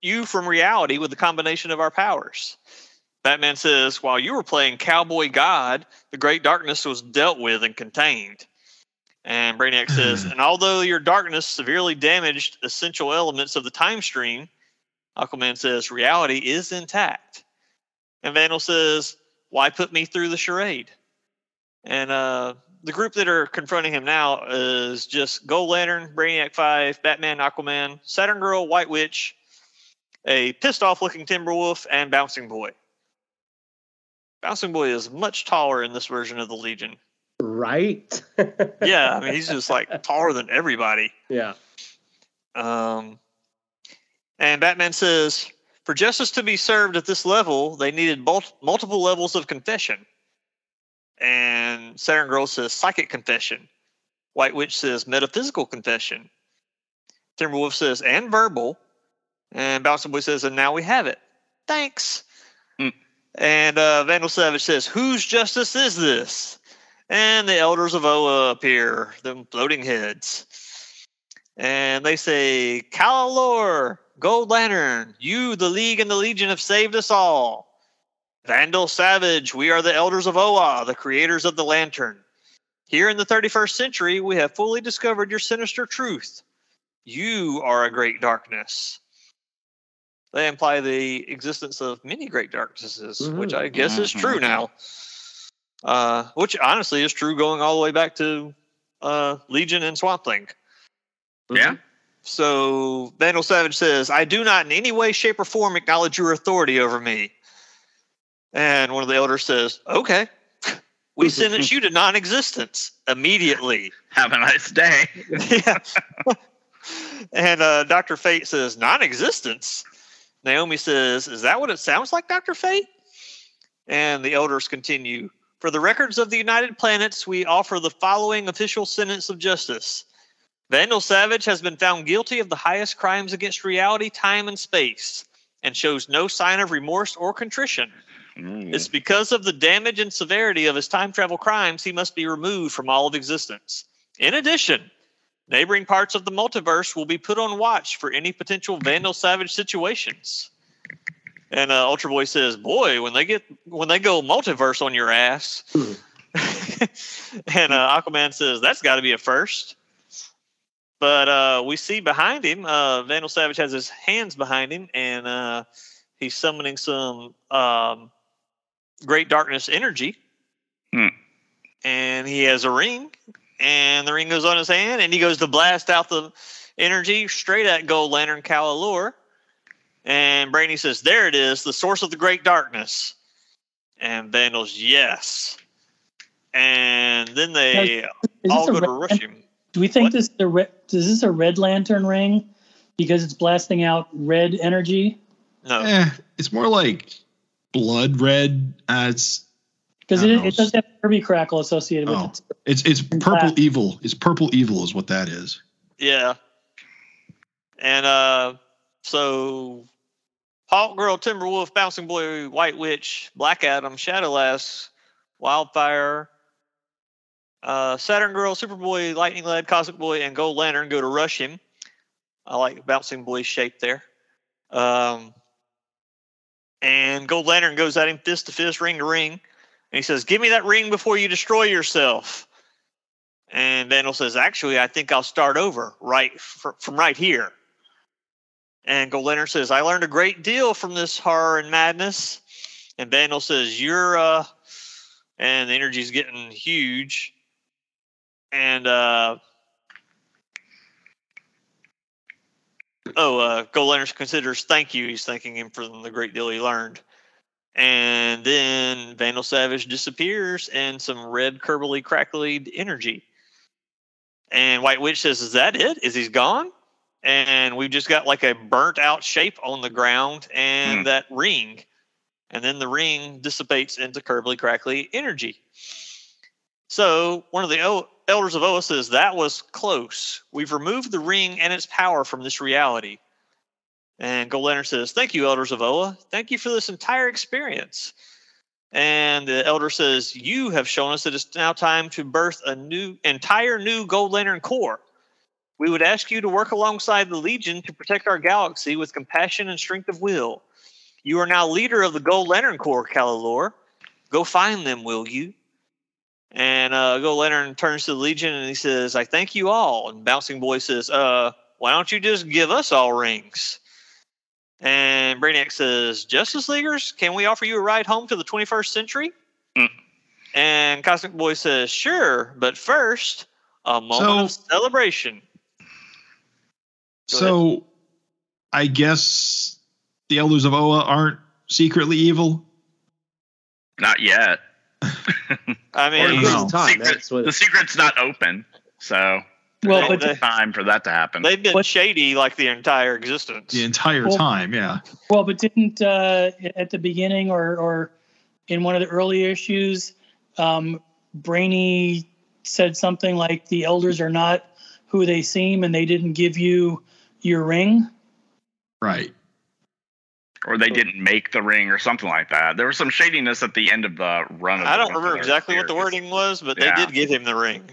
S3: you from reality with the combination of our powers. Batman says, while you were playing Cowboy God, the great darkness was dealt with and contained. And Brainiac says, and although your darkness severely damaged essential elements of the time stream, Aquaman says, reality is intact. And Vandal says, why put me through the charade? And uh, the group that are confronting him now is just Gold Lantern, Brainiac Five, Batman, Aquaman, Saturn Girl, White Witch, a pissed off looking Timberwolf, and Bouncing Boy. Bouncing Boy is much taller in this version of the Legion.
S1: Right?
S3: Yeah, I mean he's just like taller than everybody.
S1: yeah.
S3: Um, and Batman says, for justice to be served at this level, they needed mul- multiple levels of confession. And Saturn Girl says psychic confession. White Witch says metaphysical confession. Timberwolf says and verbal. And Bouncing Boy says, and now we have it. Thanks. And uh, Vandal Savage says, whose justice is this? And the elders of Oa appear, them floating heads. And they say, Kalalor, Gold Lantern, you, the League, and the Legion have saved us all. Vandal Savage, we are the elders of Oa, the creators of the lantern. Here in the 31st century, we have fully discovered your sinister truth. You are a great darkness. They imply the existence of many great darknesses, which I guess is true now. Uh, which honestly is true going all the way back to uh, Legion and Swamp Thing.
S2: Yeah.
S3: So Vandal Savage says, I do not in any way, shape, or form acknowledge your authority over me. And one of the elders says, Okay. We sentence you to non existence immediately.
S2: Have a nice day.
S3: yeah. and uh, Dr. Fate says, Non existence. Naomi says, Is that what it sounds like, Dr. Fate? And the elders continue For the records of the United Planets, we offer the following official sentence of justice. Vandal Savage has been found guilty of the highest crimes against reality, time, and space, and shows no sign of remorse or contrition.
S2: Ooh.
S3: It's because of the damage and severity of his time travel crimes he must be removed from all of existence. In addition, neighboring parts of the multiverse will be put on watch for any potential Vandal Savage situations. And uh, Ultra Boy says, "Boy, when they get when they go multiverse on your ass." and uh, Aquaman says, "That's got to be a first. But uh, we see behind him, uh, Vandal Savage has his hands behind him, and uh, he's summoning some um, great darkness energy.
S2: Hmm.
S3: And he has a ring, and the ring goes on his hand, and he goes to blast out the energy straight at Gold Lantern Kalalor. And Brainy says, There it is, the source of the great darkness. And Vandal's, Yes. And then they
S5: Is
S3: all go to rush him.
S5: do we think
S3: What?
S5: this is a red, is this a red lantern ring because it's blasting out red energy?
S3: No.
S4: Eh, it's more like blood red. Uh, it's
S5: Because it,
S4: don't
S5: it does have Kirby crackle associated with
S4: Oh.
S5: it.
S4: it's it's purple evil. It's purple evil is what that is.
S3: Yeah. And uh so Hawkgirl, Timberwolf, Bouncing Boy, White Witch, Black Adam, Shadow Lass, Wildfire, uh, Saturn Girl, Superboy, Lightning Lad, Cosmic Boy, and Gold Lantern go to rush him. I like Bouncing Boy's shape there. Um, and Gold Lantern goes at him fist to fist, ring to ring. And he says, Give me that ring before you destroy yourself. And Vandal says, Actually, I think I'll start over right fr- from right here. And Gold Lantern says, I learned a great deal from this horror and madness. And Vandal says, You're, uh, and the energy's getting huge. And, uh, oh, uh, Gold Lantern considers thank you. He's thanking him for the great deal he learned. And then Vandal Savage disappears and some red, curbly, crackly energy. And White Witch says, Is that it? Is he's gone? And we've just got like a burnt out shape on the ground and
S2: Hmm.
S3: that ring. And then the ring dissipates into curbly, crackly energy. So one of the el- elders of Oa says, That was close. We've removed the ring and its power from this reality. And Gold Lantern says, Thank you, elders of Oa. Thank you for this entire experience. And the elder says, You have shown us that it's now time to birth a new, entire new Gold Lantern Corps. We would ask you to work alongside the Legion to protect our galaxy with compassion and strength of will. You are now leader of the Gold Lantern Corps, Kalalor. Go find them, will you? And uh, Gold Lantern turns to the Legion and he says, I thank you all. And Bouncing Boy says, uh, Why don't you just give us all rings? And Brainiac says, Justice Leaguers, can we offer you a ride home to the 21st century?
S2: Mm.
S3: And Cosmic Boy says, "Sure, but first, a moment
S4: So-
S3: of celebration." Go
S4: So, I guess the elders of Oa aren't secretly evil.
S2: Not yet.
S3: I mean,
S4: no.
S1: Time,
S2: secret- the secret's not open, so
S5: Well,
S3: Well,
S5: but
S3: they-
S2: time for that to happen.
S3: they've been
S5: What-
S3: shady like the entire existence.
S4: The entire
S5: Well-
S4: time, yeah.
S5: well, but didn't uh, at the beginning or or in one of the early issues, um, Brainy said something like the elders are not who they seem, and they didn't give you your ring.
S4: Right.
S2: or they didn't make the ring or something like that. There was some shadiness at the end of the run. Of
S3: I
S2: the
S3: don't remember
S2: Winter
S3: exactly what the wording was, but
S2: Yeah.
S3: they did give him the ring.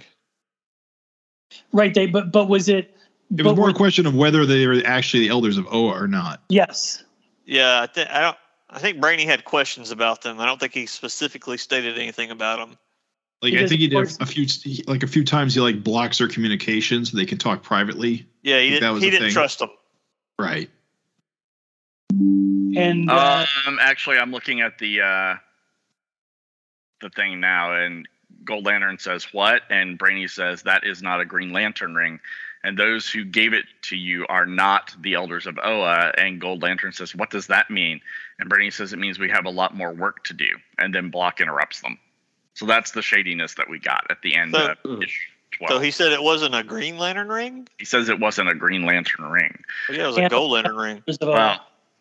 S5: Right. They but but was it?
S4: It was more
S5: were-
S4: a question of whether they were actually the elders of Oa or not.
S5: Yes.
S3: Yeah, I, th- I don't. I think Brainy had questions about them. I don't think he specifically stated anything about them.
S4: Like I think he did
S5: course-
S4: a few, like a few times. He like blocks their communication so they can talk privately.
S3: Yeah, he
S4: that
S3: didn't.
S4: was
S3: He
S4: the
S3: didn't
S4: thing.
S3: trust them.
S4: Right.
S5: And uh,
S2: Um, actually, I'm looking at the uh, the thing now, and Gold Lantern says what, and Brainy says that is not a Green Lantern ring, and those who gave it to you are not the Elders of Oa. And Gold Lantern says, what does that mean? And Brainy says it means we have a lot more work to do, and then Blok interrupts them. So that's the shadiness that we got at the end
S3: So-
S2: of ish twelve.
S3: So he said it wasn't a Green Lantern ring.
S2: he says it wasn't a Green Lantern ring.
S3: Well, yeah, it was a Gold Lantern ring.
S2: Well,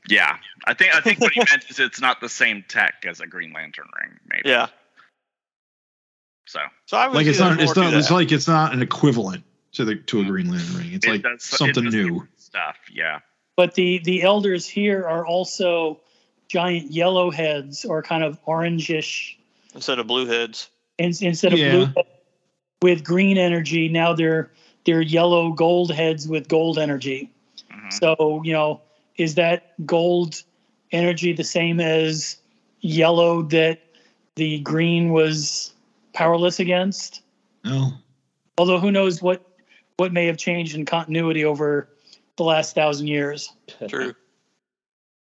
S2: yeah, I think I think what he meant is it's not the same tech as a Green Lantern ring, maybe.
S3: Yeah.
S2: So
S3: So I
S4: Like it's not. It's not. It's like it's not an equivalent to the to a Green Lantern ring. It's
S2: it
S4: like
S2: does- it
S4: something new.
S2: stuff. Yeah.
S5: but the the elders here are also giant yellow heads or kind of orangish
S3: instead of blue heads.
S5: in, instead of
S4: Yeah.
S5: blue head with green energy. Now they're they're yellow gold heads with gold energy.
S2: Mhm.
S5: So you know, is that gold energy the same as yellow that the green was powerless against?
S4: No.
S5: Although who knows what what may have changed in continuity over the last thousand years.
S3: True.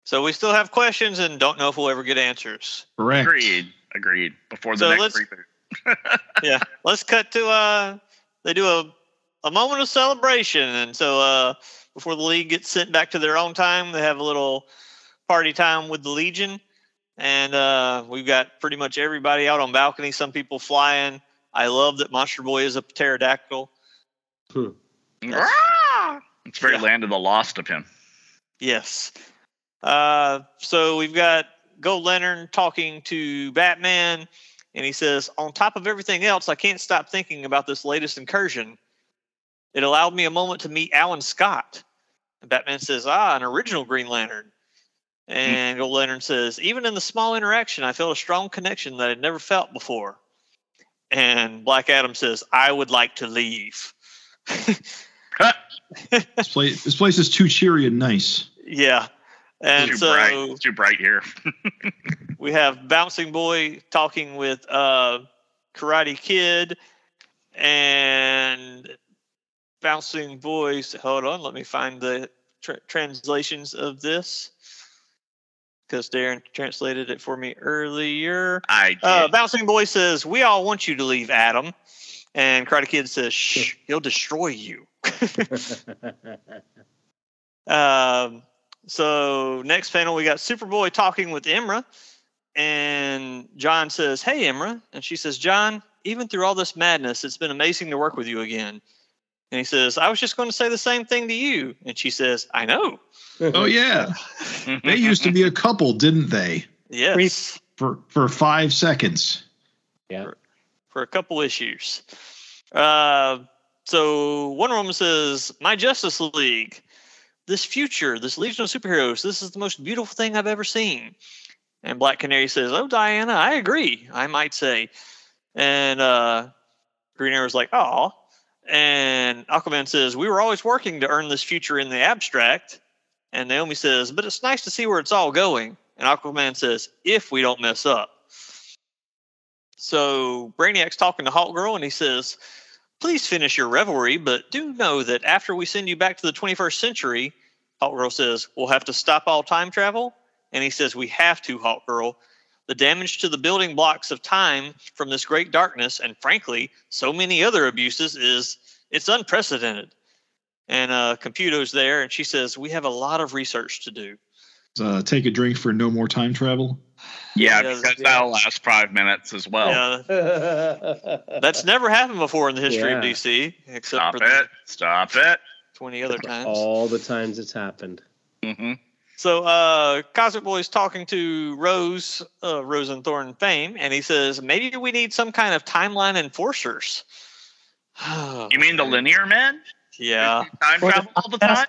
S3: So we still have questions and don't know if we'll ever get answers.
S4: Correct.
S2: Agreed. Agreed. Before the
S3: So
S2: next
S3: let's-
S2: reboot.
S3: yeah. Let's cut to uh they do a a moment of celebration and so uh before the league gets sent back to their own time, they have a little party time with the Legion. And uh we've got pretty much everybody out on balcony, some people flying. I love that Monster Boy is a pterodactyl.
S2: Rah! It's very
S3: Yeah.
S2: land of the lost of him.
S3: Yes. Uh, so we've got Gold Lantern talking to Batman, and he says, On top of everything else, I can't stop thinking about this latest incursion. It allowed me a moment to meet Alan Scott. And Batman says, Ah, an original Green Lantern. And Gold Lantern says, Even in the small interaction, I felt a strong connection that I'd never felt before. And Black Adam says, I would like to leave.
S4: This place. This place is too cheery and nice.
S3: yeah. And
S2: too
S3: so
S2: bright. It's too bright here.
S3: we have Bouncing Boy talking with uh, Karate Kid and Bouncing Boys. Hold on, let me find the tra- translations of this because Darren translated it for me earlier.
S2: I did.
S3: Uh, Bouncing Boy says, "We all want you to leave, Adam," and Karate Kid says, "Shh, he'll destroy you." Um, so next panel, we got Superboy talking with Imra, and Jon says, "Hey, Imra," and she says, "Jon, even through all this madness, it's been amazing to work with you again." And he says, "I was just going to say the same thing to you," and she says, "I know."
S4: Oh yeah, they used to be a couple, didn't they?
S3: Yes,
S4: For for five seconds.
S1: yeah.
S3: for a couple issues. Uh, so Wonder Woman says, "My Justice League, this future, this Legion of Superheroes, this is the most beautiful thing I've ever seen." And Black Canary says, "Oh, Diana, I agree. I might say." And uh, Green Arrow's like, "Oh." And Aquaman says, "We were always working to earn this future in the abstract." And Naomi says, "But it's nice to see where it's all going." And Aquaman says, "If we don't mess up." So Brainiac's talking to Hawkgirl and he says, Please finish your revelry, but do know that after we send you back to the 21st century, Hawkgirl says, We'll have to stop all time travel. And he says, We have to, Hawkgirl. The damage to the building blocks of time from this great darkness, and frankly, so many other abuses, is it's unprecedented. And uh, Computo's there, and she says, We have a lot of research to do.
S4: Uh, take a drink for no more time travel.
S2: Yeah,
S3: Yeah,
S2: because
S3: yeah.
S2: that'll last five minutes as well.
S3: Yeah, that's never happened before in the history of DC, except
S2: Stop
S3: for
S2: it.
S3: the
S2: Stop it.
S3: 20 other times.
S1: All the times it's happened.
S2: hmm
S3: So uh Cosmic Boy's talking to Rose, uh, Rose and Thorn fame, and he says, maybe we need some kind of timeline enforcers.
S2: You mean the linear men?
S3: yeah.
S2: Time travel all the time?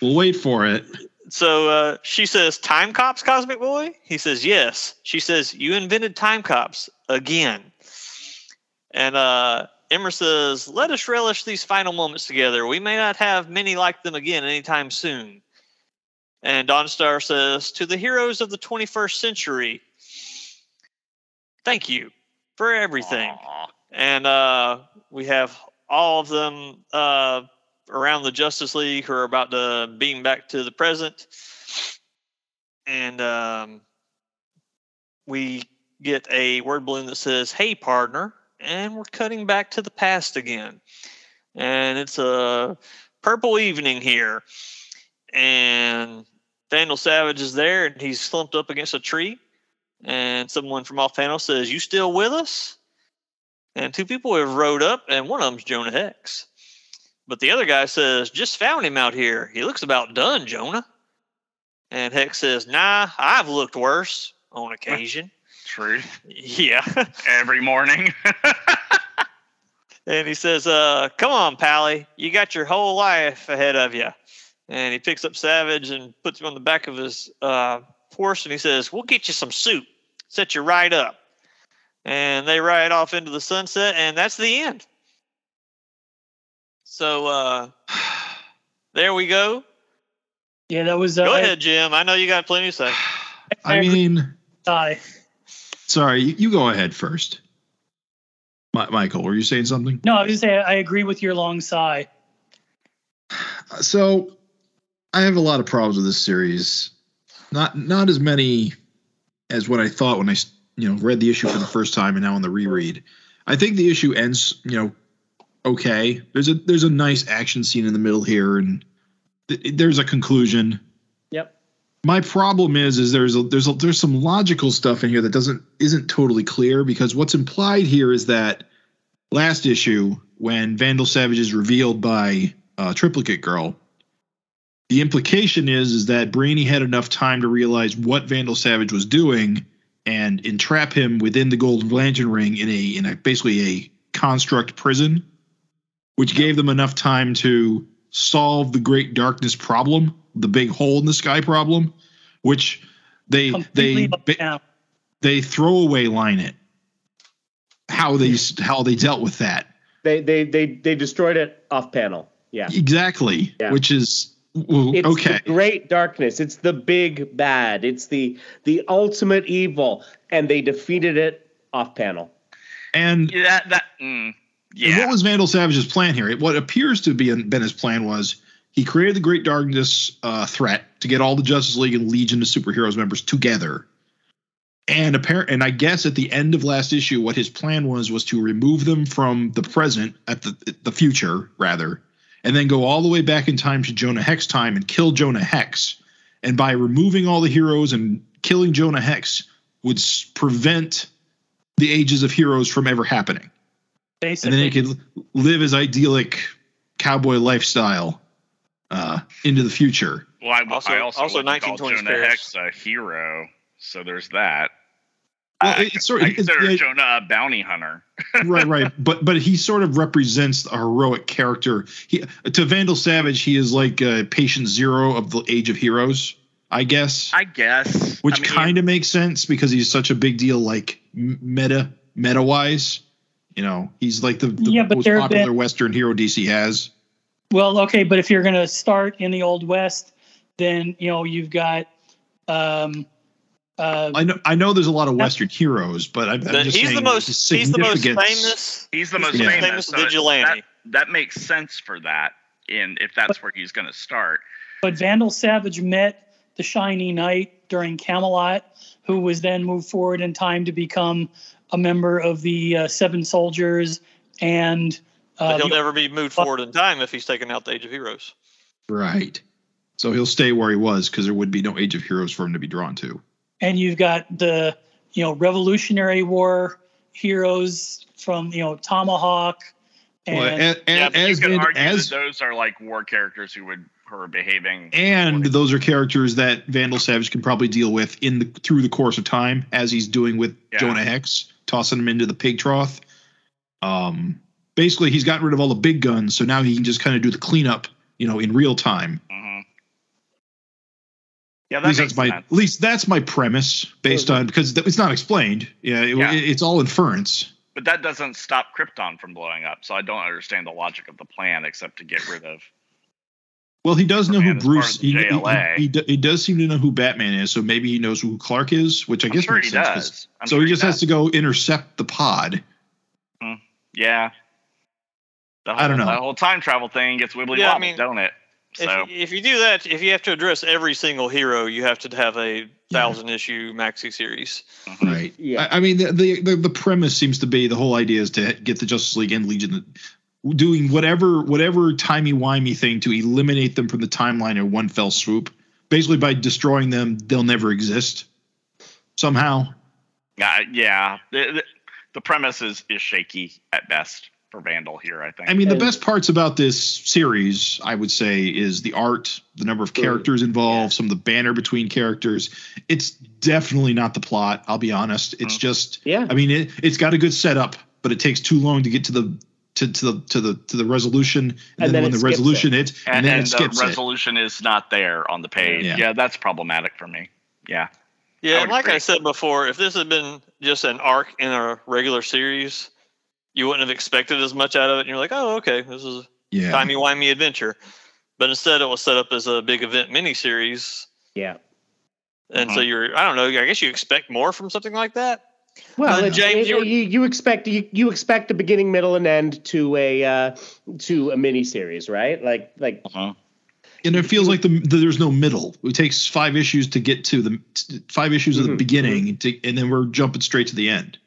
S4: We'll wait for it.
S3: So uh, she says, Time cops, Cosmic Boy? He says, Yes. She says, You invented time cops again. And uh, Imra says, Let us relish these final moments together. We may not have many like them again anytime soon. And Dawnstar says, To the heroes of the 21st century, thank you for everything.
S2: Aw.
S3: And uh, we have all of them uh, around the Justice League who are about to beam back to the present. And um, we get a word balloon that says, Hey, partner. And we're cutting back to the past again. And it's a purple evening here. And Vandal Savage is there and he's slumped up against a tree. And someone from off panel says, You still with us? And two people have rode up, and one of them's Jonah Hex. But the other guy says, Just found him out here. He looks about done, Jonah. And Hex says, Nah, I've looked worse on occasion.
S2: True.
S3: yeah.
S2: Every morning.
S3: and he says, uh, Come on, Pally. You got your whole life ahead of you. And he picks up Savage and puts him on the back of his uh, horse, and he says, We'll get you some soup. Set you right up. And they ride off into the sunset, and that's the end. So uh, there we go.
S5: Yeah, that was. Uh,
S3: Go ahead, Jim. I know you got plenty to say.
S4: I mean,
S5: Die.
S4: sorry, you, you go ahead first. Mi- Michael, were you saying something?
S5: No, I was just saying I agree with your long sigh.
S4: So, I have a lot of problems with this series. Not not as many as what I thought when I you know read the issue for the first time and now on the reread. I think the issue ends you know okay. There's a there's a nice action scene in the middle here and th- there's a conclusion.
S1: Yep.
S4: My problem is is there's a, there's a, there's some logical stuff in here that doesn't isn't totally clear because what's implied here is that last issue when Vandal Savage is revealed by uh, Triplicate Girl, the implication is is that Brainy had enough time to realize what Vandal Savage was doing and entrap him within the Golden Lantern Ring in a in a basically a construct prison, which gave them enough time to solve the Great Darkness problem, the big hole in the sky problem, which they
S5: Completely
S4: they
S5: up
S4: ba-
S5: down.
S4: they throwaway line it. How they how they dealt with that
S1: They they they they destroyed it off panel. Yeah.
S4: exactly,
S1: Yeah.
S4: which is well,
S1: It's
S4: okay.
S1: the great darkness. It's the big bad. It's the the ultimate evil, and they defeated it off panel.
S4: And
S2: yeah, that, that mm,
S4: And
S2: yeah.
S4: what was Vandal Savage's plan here? What appears to be been his plan was he created the Great Darkness uh, threat to get all the Justice League and Legion of Superheroes members together. And apparent, and I guess at the end of last issue, what his plan was was to remove them from the present, at the the future rather, and then go all the way back in time to Jonah Hex time and kill Jonah Hex. And by removing all the heroes and killing Jonah Hex would s- prevent the ages of heroes from ever happening
S5: Basically.
S4: and then he could live his idyllic cowboy lifestyle uh, into the future.
S2: well, I,
S3: Also-
S2: I also,
S3: also
S2: wouldn't
S3: 1920s
S2: Jonah
S3: Paris.
S2: Hex a hero, so there's that.
S4: Well,
S2: I,
S4: it's sort of it's,
S2: consider
S4: yeah,
S2: Jonah a bounty hunter.
S4: right, right, but but he sort of represents a heroic character. He to Vandal Savage, he is like uh, patient zero of the Age of Heroes, I guess,
S2: I guess.
S4: which
S2: I mean,
S4: kind of makes sense because he's such a big deal, like meta meta wise. You know, he's like the, the
S5: Yeah, but
S4: most
S5: there have
S4: popular
S5: been-
S4: Western hero DC has.
S5: well, okay, but if you're going to start in the old west, then you know you've got. Um, uh,
S4: I know, I know, there's a lot of Western heroes, but I'm, I'm just
S3: he's
S4: saying
S3: the most he's the most famous
S2: He's the most
S4: the most
S2: famous,
S3: famous
S2: so
S3: vigilante.
S2: That, that makes sense for that. In if that's where he's going to start.
S5: but Vandal Savage met the Shiny Knight during Camelot, who was then moved forward in time to become a member of the uh, Seven Soldiers and.
S3: But
S5: Uh,
S3: he'll
S5: the-
S3: never be moved forward in time if he's taken out the Age of Heroes.
S4: Right. So he'll stay where he was because there would be no Age of Heroes for him to be drawn to.
S5: And you've got the you know Revolutionary War heroes from you know Tomahawk and
S4: Well, a- a-
S2: yeah,
S4: as
S2: you could argue
S4: as
S2: that those are like war characters who would who are behaving.
S4: and those are characters that Vandal Savage can probably deal with in the through the course of time, as he's doing with
S2: Yeah.
S4: Jonah Hex, tossing him into the pig trough. Um, basically, he's gotten rid of all the big guns, so now he can just kind of do the cleanup, you know, in real time.
S2: Mhm. Yeah,
S4: At least
S2: makes
S4: that's my
S2: sense.
S4: at least that's my premise based on because it's not explained. Yeah, it-
S2: Yeah.
S4: it's all inference.
S2: But that doesn't stop Krypton from blowing up. So I don't understand the logic of the plan except to get rid of.
S4: Well, he does know who
S2: Superman is part
S4: Bruce.
S2: of
S4: He, he, he, he does seem to know who Batman is, so maybe he knows who Clark is, which I
S2: I'm
S4: guess
S2: sure
S4: makes
S2: he
S4: sense. 'cause-
S2: does. I'm
S4: so
S2: sure
S4: he just has
S2: does.
S4: to go intercept the pod.
S2: Hmm, yeah. The
S4: I don't know.
S2: The whole time travel thing gets wibbly
S3: Yeah, I
S2: wobbly,
S3: mean,
S2: don't it? So
S3: If, if you do that, if you have to address every single hero, you have to have a thousand issue maxi series.
S2: mhm.
S4: Right.
S1: Yeah.
S4: I, I mean, the, the the the premise seems to be the whole idea is to get the Justice League and Legion doing whatever whatever timey wimey thing to eliminate them from the timeline in one fell swoop. Basically, by destroying them, they'll never exist somehow.
S2: Uh, yeah. The, the, the premise is, is shaky at best for Vandal here, I think.
S4: I mean, the best parts about this series, I would say, is the art, the number of characters involved, some of the banner between characters. It's definitely not the plot. I'll be honest. It's
S2: Mhm.
S4: just,
S1: Yeah.
S4: I mean, it, it's got a good setup, but it takes too long to get to the to, to the to the to the resolution, and,
S1: And
S4: then,
S1: then
S4: when the
S1: skips
S4: resolution hits, and,
S2: and,
S4: then
S2: and
S4: it skips
S2: the resolution is not there on the page.
S4: Yeah.
S2: Yeah. that's problematic for me. Yeah.
S3: Yeah,
S2: would
S3: and like I said before, if this had been just an arc in a regular series, you wouldn't have expected as much out of it. And you're like, oh, okay, this is a
S4: Yeah,
S3: timey wimey adventure. But instead, it was set up as a big event miniseries,
S1: Yeah.
S3: and
S2: Uh-huh.
S3: so you're I don't know. I guess you expect more from something like that.
S1: Well,
S3: Uh, James,
S1: you,
S3: you
S1: you you expect you, you expect a beginning, middle, and end to a uh, to a mini series, right? Like like
S2: Uh-huh.
S4: and it feels like the, the there's no middle. It takes five issues to get to the five issues of the
S1: Mhm,
S4: beginning, to, and then we're jumping straight to the end.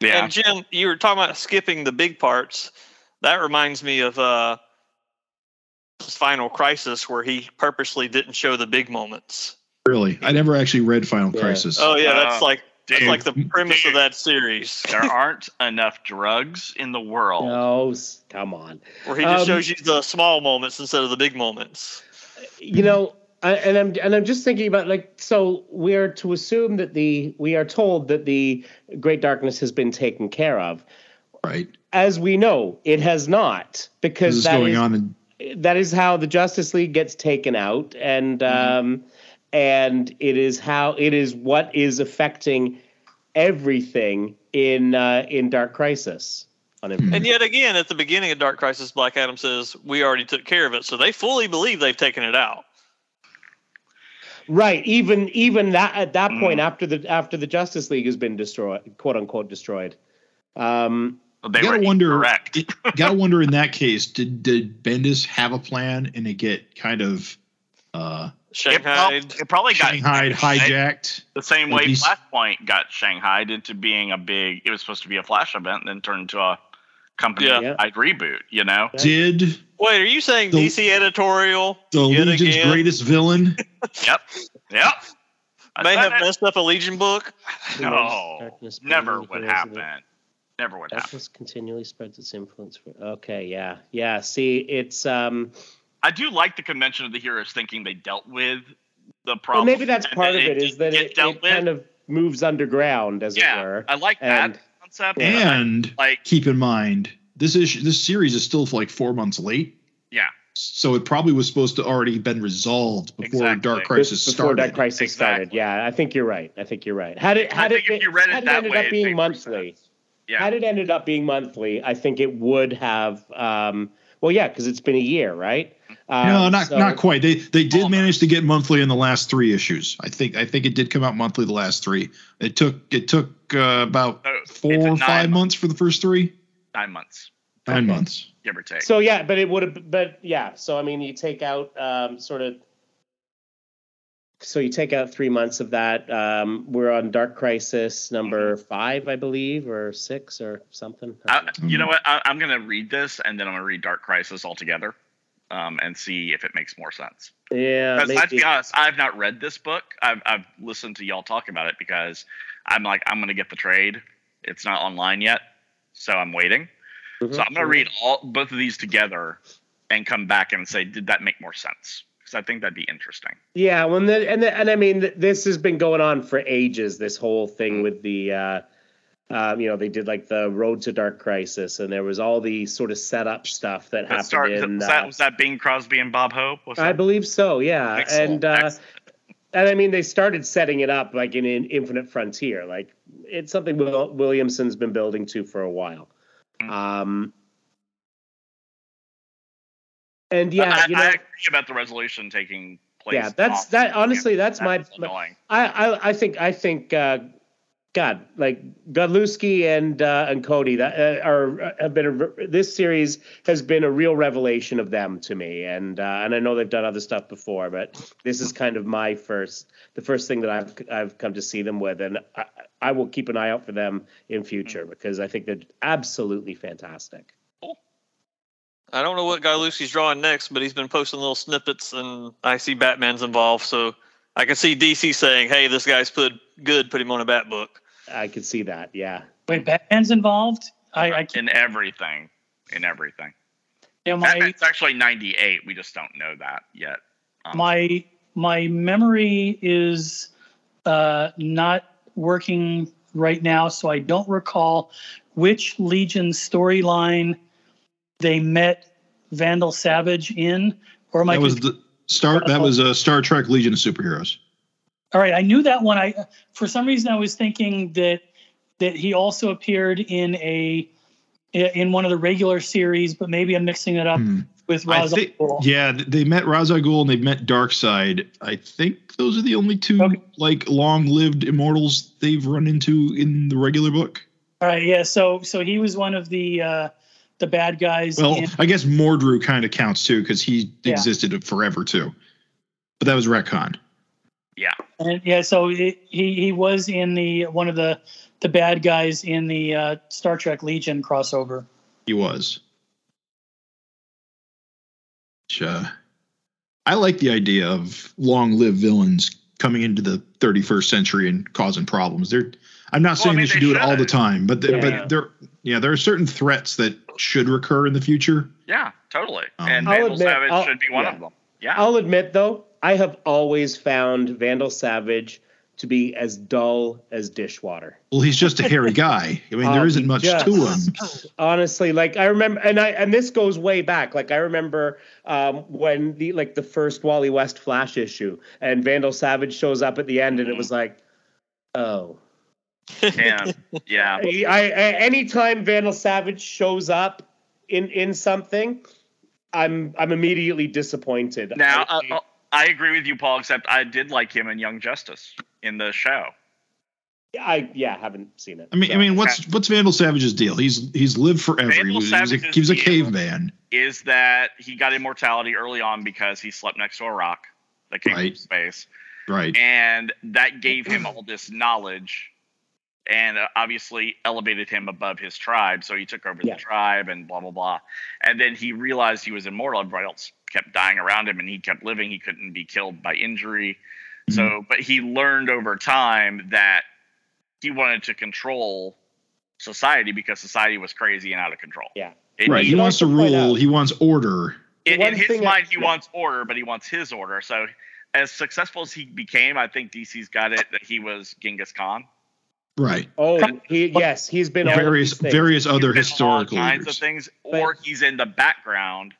S2: Yeah.
S3: And Jim, you were talking about skipping the big parts. That reminds me of uh, Final Crisis, where he purposely didn't show the big moments.
S4: Really, I never actually read Final
S1: Yeah.
S4: Crisis.
S3: Oh yeah, that's
S2: Uh,
S3: like that's
S2: dude,
S3: like the premise
S2: dude.
S3: of that series,
S2: there aren't enough drugs in the world.
S1: no, come on.
S3: where he just
S1: Um,
S3: shows you the small moments instead of the big moments.
S1: you know I, and i'm and i'm just thinking about like so we're to assume that the we are told that the great darkness has been taken care of
S4: right.
S1: as we know it has not because
S4: is
S1: that
S4: going
S1: is-
S4: on in
S1: that is how the justice league gets taken out and um and it is how it is what is affecting everything in uh in dark crisis.
S3: And yet again, at the beginning of Dark Crisis, Black Adam says we already took care of it, so they fully believe they've taken it out.
S1: Right. Even even that at that
S2: Mm.
S1: point after the after the Justice League has been destroyed, quote unquote destroyed. Um,
S2: They
S4: gotta wonder.
S2: correct.
S4: gotta wonder in that case, did did Bendis have a plan and it get kind of uh
S2: It,
S3: Shanghai.
S2: it probably got
S4: Shanghai hijacked?
S2: the same way
S4: these-
S2: Flashpoint got Shanghaied into being a big. It was supposed to be a Flash event, and then turned into a company
S3: Yeah.
S2: wide reboot. You know,
S4: Did
S3: Wait, are you saying
S4: The-
S3: DC editorial
S4: the Legion's
S3: again.
S4: greatest villain?
S2: yep, yep. I
S3: may have
S2: it.
S3: messed up a Legion book?
S2: No, never
S1: beneath
S2: would
S1: the resident-
S2: happen. Never would happen.
S1: Continually spreads its influence. For, okay, yeah, yeah. See, it's um.
S2: I do like the convention of the heroes thinking they dealt with the
S1: Well,
S2: problem.
S1: maybe that's part of
S2: that
S1: it. Is that
S2: get
S1: it,
S2: dealt
S1: it
S2: with.
S1: kind of moves underground, as it
S2: yeah,
S1: were.
S2: I like
S1: And-
S2: that concept.
S4: And
S2: like,
S4: keep in mind, this issue, this series is still like four months late.
S2: yeah,
S4: So it probably was supposed to already been resolved before
S2: Exactly.
S4: Dark Crisis
S1: before
S4: started.
S1: Dark Crisis started. Yeah, I think you're right. I think you're right. Had it
S2: I
S1: had
S2: think
S1: it
S2: if you read it
S1: had
S2: that
S1: ended
S2: way,
S1: up being monthly,
S2: sense. yeah.
S1: had it ended up being monthly, I think it would have. Um, well, yeah, because it's been a year, right? Um,
S4: no, not
S1: so-
S4: not quite. They they did
S2: Almost.
S4: manage to get monthly in the last three issues. I think I think it did come out monthly the last three. It took it took uh, about
S2: No,
S4: four or five
S2: month-
S4: months for the first three.
S2: nine months,
S4: Nine
S1: Okay.
S4: months.
S2: give or take.
S1: So yeah, but it would have. But yeah, so I mean, you take out um, sort of so you take out three months of that. Um, we're on Dark Crisis number five, I believe, or six or something.
S2: I, you know what? I, I'm going to read this and then I'm going to read Dark Crisis altogether um, and see if it makes more sense.
S1: yeah, maybe.
S2: be honest, I've not read this book. I've, I've listened to y'all talk about it because I'm like, I'm going to get the trade. It's not online yet, so I'm waiting.
S1: Mhm.
S2: So I'm going to read all both of these together and come back and say, did that make more sense? Because I think that'd be interesting.
S1: Yeah, well, and the, and the, and I mean, this has been going on for ages. This whole thing with the, uh, um, you know, they did like the Road to Dark Crisis, and there was all the sort of setup stuff that
S2: That
S1: happened
S2: start,
S1: in.
S2: was,
S1: uh,
S2: that, was that Bing Crosby and Bob Hope? Was
S1: I believe so. Yeah,
S2: Excellent,
S1: and uh, and I mean, they started setting it up like in, in Infinite Frontier. Like it's something Will, Williamson's been building to for a while.
S2: Mm.
S1: Um, and yeah,
S2: I,
S1: you know,
S2: I agree about the resolution taking place.
S1: yeah, that's that. Honestly, that's my.
S2: was annoying.
S1: I, I I think I think uh, God like Godlewski and uh, and Cody that uh, are have been a, this series has been a real revelation of them to me and uh, and I know they've done other stuff before but this is kind of my first the first thing that I've I've come to see them with and I, I will keep an eye out for them in future because I think they're absolutely fantastic.
S3: I don't know what Lucy's drawing next, but he's been posting little snippets, and I see Batman's involved, so I can see DC saying, "Hey, this guy's put good. Put him on a Bat book."
S1: I could see that. Yeah.
S5: Wait, Batman's involved? I, I can't.
S2: in everything, in everything.
S5: You know, my
S2: Batman's actually 98. We just don't know that yet. Um,
S5: my my memory is uh, not working right now, so I don't recall which Legion storyline they met Vandal Savage in. Or my.
S4: That was the Star. That was a Star Trek Legion of Superheroes.
S5: All right, I knew that one. I for some reason I was thinking that that he also appeared in a in one of the regular series, but maybe I'm mixing it up
S4: Hmm.
S5: with
S4: I
S5: Ra's al
S4: think, yeah, they met Ra's al Ghul and they met Darkseid. I think those are the only two
S5: Okay.
S4: like long-lived immortals they've run into in the regular book.
S5: All right, yeah. So so he was one of the uh, the bad guys.
S4: Well,
S5: in,
S4: I guess Mordru kind of counts too because he
S5: Yeah.
S4: existed forever too. But that was retcon.
S2: yeah,
S5: and yeah, so it, he he was in the one of the the bad guys in the uh, Star Trek Legion crossover.
S4: He was. Which, uh, I like the idea of long-lived villains coming into the 31st century and causing problems. They're, I'm not
S2: Well, I
S4: saying
S2: mean,
S4: they should
S2: they
S4: do it all the time, but the,
S1: Yeah.
S4: but there, yeah, there are certain threats that should recur in the future.
S2: yeah, totally.
S4: Um,
S2: and
S1: I'll
S2: Vandal
S1: admit,
S2: Savage
S1: I'll-
S2: should be one
S1: yeah.
S2: of them. Yeah,
S1: I'll admit though, I have always found Vandal Savage to be as dull as dishwater.
S4: Well, he's just a hairy guy. I mean, there
S1: Um,
S4: isn't much
S1: just-
S4: to him.
S1: honestly like i remember and i and this goes way back. Like i remember um when the like the first wally west flash issue and vandal savage shows up at the end and it was like oh.
S2: And yeah,
S1: I, I anytime vandal savage shows up in in something i'm i'm immediately disappointed.
S2: Now,
S1: I-
S2: uh, uh, I agree with you, Paul. Except I did like him in Young Justice in the show.
S1: I, yeah haven't seen it
S4: I mean, I mean, what's what's Vandal Savage's deal? He's he's lived forever. He
S2: Vandal
S4: was, he was a,
S2: Savage's
S4: he was a caveman.
S2: Is that he got immortality early on because he slept next to a rock that came
S4: Right.
S2: from space,
S4: Right.
S2: and that gave him all this knowledge, and uh, obviously elevated him above his tribe. So he took over
S1: Yeah.
S2: the tribe and blah blah blah. And then he realized he was immortal. Everybody else kept dying around him, and he kept living. He couldn't be killed by injury. Mm-hmm. So, but he learned over time that he wanted to control society because society was crazy and out of control.
S1: Yeah.
S2: It-
S4: Right.
S2: he-
S4: He wants to rule. He wants order.
S2: in, in his
S1: thing I-
S2: mind, he
S1: yeah.
S2: wants order, but he wants his order. So, as successful as he became, I think DC's got it that he was Genghis Khan.
S4: Right.
S1: oh he yes he's been
S4: Various various other
S2: He's been all
S4: historical
S2: kinds of things, or he's in the background,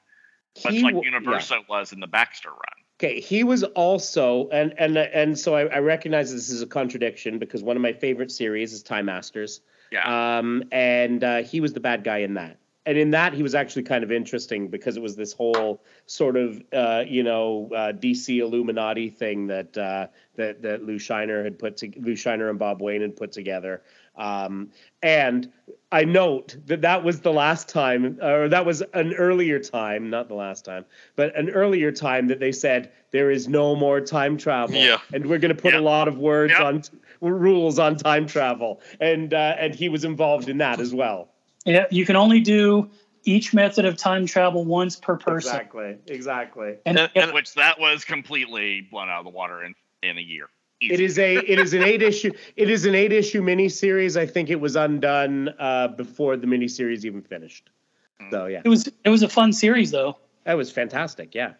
S2: much
S1: He
S2: like
S1: w- yeah.
S2: Universo was in the Baxter run.
S1: Okay, he was also, and and and so I, I recognize this is a contradiction because one of my favorite series is Time Masters,
S2: Yeah,
S1: um, and uh, he was the bad guy in that. and in that he was actually kind of interesting because it was this whole sort of uh, you know uh, DC Illuminati thing that uh, that that Lou Shiner had put to, Lou Shiner and Bob Wayne had put together. Um, and I note that that was the last time, or that was an earlier time, not the last time, but an earlier time that they said there is no more time travel.
S3: Yeah.
S1: And we're going to put
S2: Yeah.
S1: a lot of words
S2: Yep.
S1: on rules on time travel, and uh, and he was involved in that as well.
S5: Yeah, you can only do each method of time travel once per person.
S1: Exactly. Exactly.
S5: And,
S3: And-
S5: and
S2: Which that was completely blown out of the water in, in a year.
S1: It is a it is an eight issue it is an eight issue miniseries. I think it was undone uh, before the miniseries even finished. So yeah,
S5: it was it was a fun series though.
S1: that was fantastic. Yeah.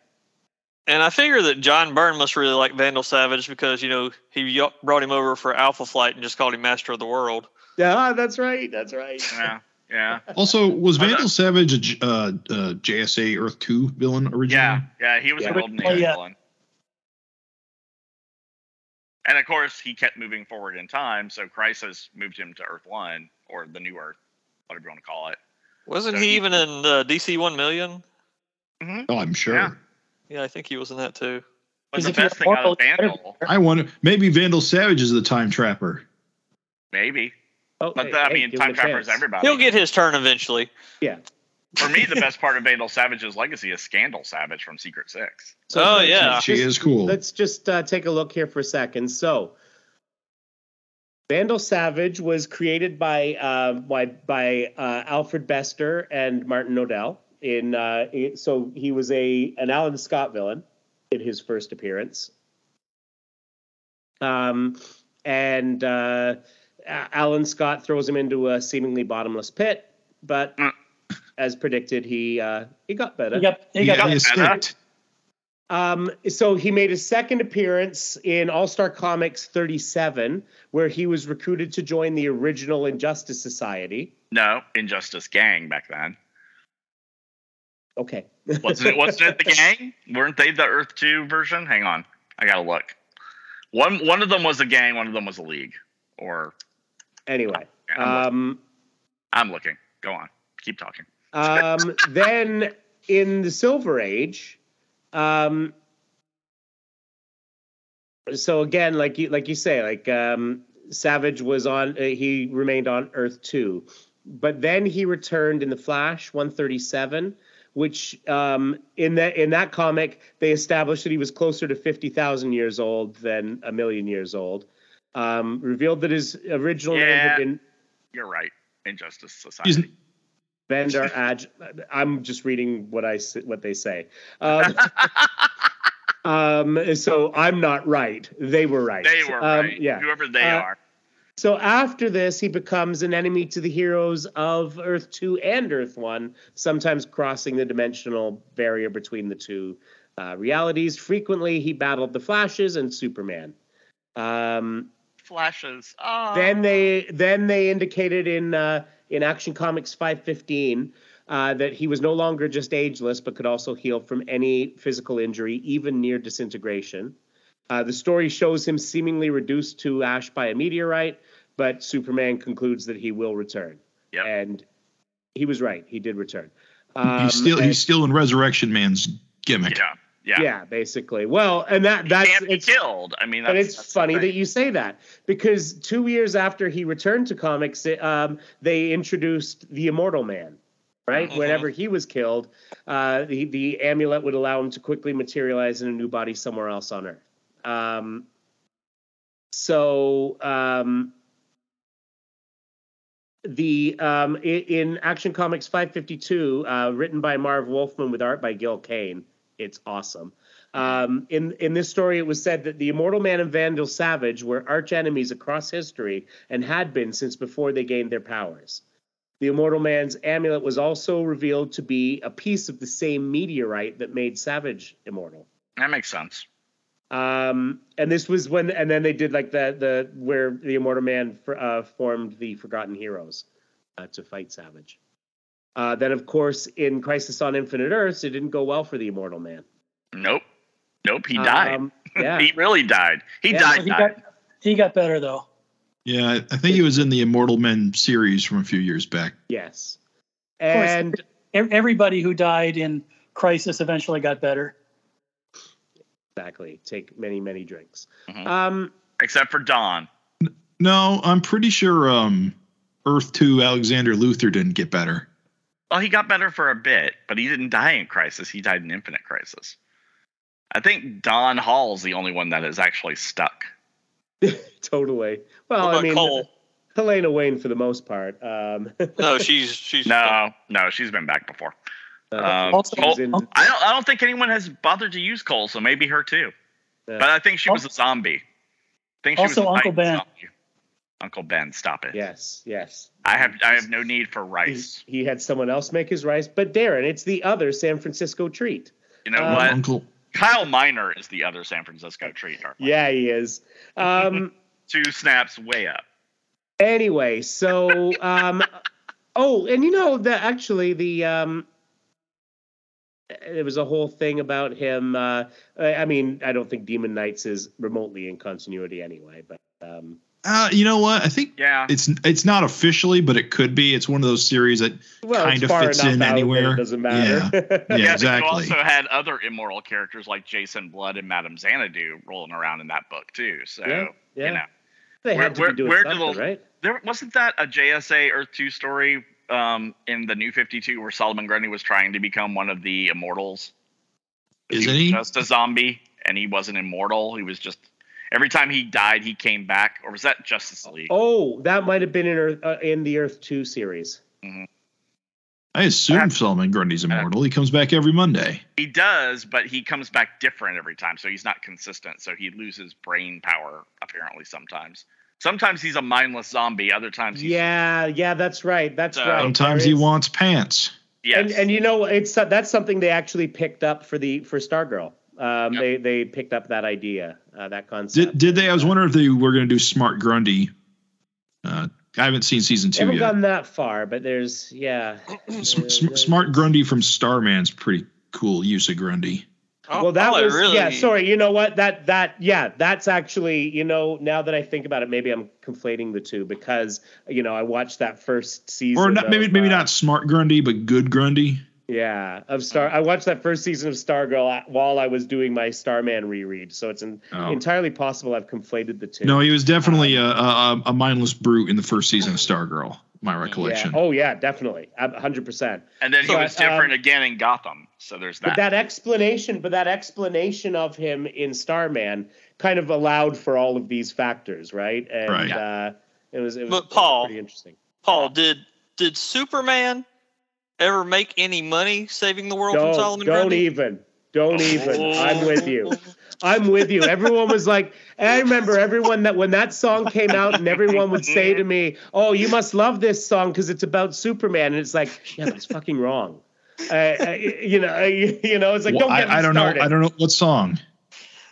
S3: And I figure that John Byrne must really like Vandal Savage because you know he y- brought him over for Alpha Flight and just called him Master of the World.
S1: Yeah, that's right. That's right.
S2: Yeah, yeah,
S4: Also, was
S2: Oh.
S4: Vandal Savage a uh, uh, JSA Earth Two villain originally?
S2: yeah, yeah. He was
S1: Yeah.
S2: a golden
S5: Oh,
S2: age
S5: yeah.
S2: villain. And of course, he kept moving forward in time. So Crisis moved him to Earth One or the New Earth, whatever you want to call it.
S3: Wasn't
S2: So
S3: he
S2: he-
S3: even in uh, DC One Million?
S4: Oh, I'm sure.
S2: Yeah.
S3: Yeah, I think he was in that too.
S2: But
S5: 'Cause
S2: the
S5: if you're
S2: best thing out of
S5: mortal, you better be
S2: Vandal,
S4: I wonder. Maybe Vandal Savage is the time trapper.
S2: maybe.
S1: Oh,
S2: But
S1: hey,
S2: I
S1: hey,
S2: mean, Time
S1: him a
S2: Trapper is everybody.
S3: He'll get his turn eventually.
S1: Yeah.
S2: For me, the best part of Vandal Savage's legacy is Scandal Savage from Secret Six.
S1: So
S3: Oh,
S1: let's
S3: yeah.
S1: just-
S4: She is cool.
S1: Let's just uh, take a look here for a second. So, Vandal Savage was created by uh, by, by uh, Alfred Bester and Martin Nodell. In uh, it- so he was a an Alan Scott villain in his first appearance. Um, and uh, Alan Scott throws him into a seemingly bottomless pit, but
S2: Mm.
S1: As predicted, he uh, he got better.
S5: He got he
S4: He,
S5: got,
S2: got
S4: he escaped.
S1: Um, so he made his second appearance in All Star Comics 37, where he was recruited to join the original Injustice Society.
S2: No, Injustice Gang back then.
S1: Okay.
S2: Wasn't it? Wasn't it the gang? Weren't they the Earth Two version? Hang on, I gotta look. One one of them was a gang. One of them was a league. Or
S1: anyway,
S2: Yeah, I'm, looking.
S1: um,
S2: I'm looking. Go on. Keep talking.
S1: um, then in the Silver Age, um, so again, like you like you say, like um, Savage was on, uh, he remained on Earth two, but then he returned in the Flash 137, which um, in that in that comic they established that he was closer to 50,000 years old than a million years old. Um, revealed that his original name had been
S2: You're right. Injustice Society.
S1: Vandar Adg. I'm just reading what I what they say. Um, um, so I'm not right. They were right.
S2: they were
S1: Um,
S2: right.
S1: Yeah.
S2: Whoever they
S1: Uh,
S2: are.
S1: So after this, he becomes an enemy to the heroes of Earth 2 and Earth 1, sometimes crossing the dimensional barrier between the two uh, realities. Frequently, he battled the Flashes and Superman. Um,
S2: Flashes. Oh.
S1: then they then they indicated in uh, in Action Comics 515 uh, that he was no longer just ageless, but could also heal from any physical injury, even near disintegration. Uh, the story shows him seemingly reduced to ash by a meteorite, but Superman concludes that he will return.
S2: Yep.
S1: And he was right; he did return. Um,
S4: he's still
S1: and-
S4: he's still in Resurrection Man's gimmick.
S2: Yeah. Yeah.
S1: yeah, basically. Well, and that
S2: He
S1: that's
S2: can't be
S1: it's,
S2: killed. I mean, that's,
S1: and it's funny that you say that because two years after he returned to comics, um, they introduced the Immortal Man. Right,
S3: Mhm.
S1: whenever he was killed, uh, the the amulet would allow him to quickly materialize in a new body somewhere else on Earth. Um, so um, the um, in Action Comics 552, uh, written by Marv Wolfman with art by Gil Kane, it's awesome. Um, in in this story, it was said that the Immortal Man and Vandal Savage were arch enemies across history and had been since before they gained their powers. The Immortal Man's amulet was also revealed to be a piece of the same meteorite that made Savage immortal.
S2: That makes sense.
S1: Um, and this was when, and then they did like the the where the Immortal Man uh, formed the Forgotten Heroes uh, to fight Savage. Uh, then, of course, in Crisis on Infinite Earths, it didn't go well for the Immortal Man.
S2: Nope. Nope. He died.
S1: Um, yeah.
S2: He really died. He
S1: Yeah,
S2: died.
S5: he
S2: died.
S5: got he got better though.
S4: Yeah, I I think he was in the Immortal Men series from a few years back.
S1: Yes. And
S5: Ev- Everybody who died in Crisis eventually got better.
S1: exactly, take many, many drinks.
S2: Mhm.
S1: Um,
S2: Except for Don.
S4: No, I'm pretty sure um, Earth Two Alexander Luther didn't get better.
S2: Well, he got better for a bit, but he didn't die in Crisis. He died in Infinite Crisis. I think Don Hall's the only one that is actually stuck.
S1: totally. Well, I mean,
S3: Kole?
S1: Helena Wayne for the most part. Um,
S3: No, she's she's
S2: No, no, she's been back before.
S1: uh,
S2: Um,
S5: Also-
S1: Kole- in-
S2: I don't. I don't think anyone has bothered to use Kole, so maybe her too.
S1: Yeah.
S2: But I think she was a zombie. I think she
S5: Also
S2: was a
S5: Uncle Ben.
S2: zombie. Uncle Ben, stop it.
S1: yes, yes.
S2: I have. I have no need for rice.
S1: he had someone else make his rice, but Darren, it's the other San Francisco treat.
S2: You know
S1: um,
S2: what?
S4: Uncle.
S2: Kyle Miner is the other San Francisco treat. Dark.
S1: Yeah, he is. Um,
S2: Two snaps way up.
S1: anyway, so um, oh, and you know that actually the um, there was a whole thing about him. Uh, I I mean, I don't think Demon Knights is remotely in continuity anyway, but um,
S4: Uh, you know what? I think
S2: Yeah.
S4: it's it's not officially, but it could be. It's one of those series that
S1: well,
S4: Kind of fits in anywhere.
S1: It doesn't matter.
S4: Yeah,
S2: Yeah,
S4: exactly.
S2: You also had other immoral characters like Jason Blood and Madame Xanadu rolling around in that book too. So
S1: Yeah, yeah.
S2: you know,
S1: they
S2: Where-
S1: had to
S2: where-
S1: be doing
S2: where do
S1: something,
S2: those-
S1: right?
S2: there wasn't that a JSA Earth Two story um, in the New Fifty Two where Solomon Grundy was trying to become one of the immortals.
S4: Isn't
S2: was
S4: he?
S2: just a zombie and he wasn't immortal? He was just every time he died, he came back. Or was that Justice League?
S1: Oh, that might have been in Earth, uh, in the Earth Two series.
S4: I assume
S2: I-
S4: Solomon Grundy's immortal. He comes back every Monday.
S2: He does, but he comes back different every time, so he's not consistent. So he loses brain power apparently sometimes. Sometimes he's a mindless zombie. Other times, he's,
S1: Yeah, yeah, that's right. That's
S2: So-
S1: right.
S4: Sometimes he wants pants.
S2: yes,
S1: And and you know it's uh, that's something they actually picked up for the for Stargirl. Um,
S2: Yep.
S1: They they picked up that idea, uh, that concept.
S4: Did did they? I was wondering if they were going to do Smart Grundy. Uh, I haven't seen season
S1: They
S4: two
S1: haven't
S4: yet.
S1: gone that far, but there's yeah.
S4: S- S- Smart Grundy from Starman's pretty cool use of Grundy.
S3: Oh,
S1: Well, that
S3: oh,
S1: was
S3: really,
S1: yeah. Sorry, you know what? That that yeah, that's actually you know now that I think about it, maybe I'm conflating the two because you know I watched that first season.
S4: Or not, maybe maybe
S1: uh,
S4: not Smart Grundy, but Good Grundy.
S1: Yeah, of Star. I watched that first season of Stargirl at- while I was doing my Starman reread, so it's an,
S4: Oh.
S1: entirely possible I've conflated the two.
S4: No, he was definitely a, a, a mindless brute in the first season of Stargirl. My
S1: yeah.
S4: recollection.
S1: Oh yeah, definitely, a hundred percent.
S2: and then he
S1: So,
S2: was different
S1: um,
S2: again in Gotham. So there's that.
S1: But
S2: that.
S1: that explanation, but that explanation of him in Starman kind of allowed for all of these factors, right? And
S4: Right.
S1: uh, it was it was,
S3: But Paul-
S1: pretty interesting.
S3: Paul, did did Superman ever make any money saving the world from
S1: Don't
S3: Solomon
S1: don't
S3: Grundy?
S1: even. Don't even. I'm with you. I'm with you. Everyone was like, I remember everyone that when that song came out, and everyone would say to me, "Oh, you must love this song because it's about Superman," and it's like, yeah, but it's fucking wrong. Uh, uh, you know, uh, you know, it's like,
S4: Well,
S1: don't get
S4: I, I don't
S1: started.
S4: know. I don't know what song.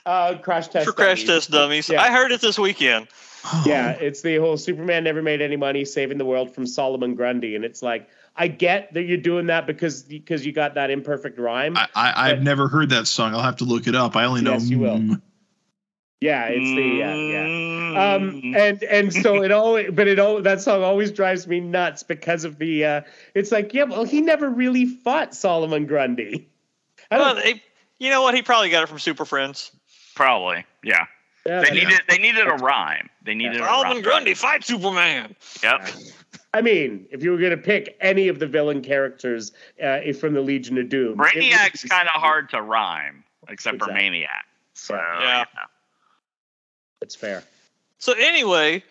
S1: Uh, crash test
S3: For crash
S1: dummies.
S3: test dummies.
S1: Yeah.
S3: I heard it this weekend.
S4: Oh.
S1: Yeah, it's the whole Superman never made any money saving the world from Solomon Grundy, and it's like I get that you're doing that because because you got that imperfect rhyme.
S4: I, I, I've never heard that song. I'll have to look it up. I only know.
S1: Yes, you will.
S4: mm,
S1: yeah, it's the yeah yeah.
S2: Mm.
S1: Um, and and so it always, but it all that song always drives me nuts because of the. uh It's like yeah, well, he never really fought Solomon Grundy. I don't.
S3: they, you know what? He probably got it from Super Friends.
S2: Probably, yeah.
S1: yeah,
S2: They
S1: that's-
S2: needed they needed a rhyme. They needed a
S3: Solomon
S2: rhyme.
S3: Grundy fight Superman.
S2: Yep.
S1: I mean, if you were gonna pick any of the villain characters uh, from the Legion of Doom, it
S2: Brainiac's
S1: be-
S2: kind of hard to rhyme, except for Maniac. So
S1: Yeah.
S3: Yeah.
S1: It's fair.
S3: So anyway,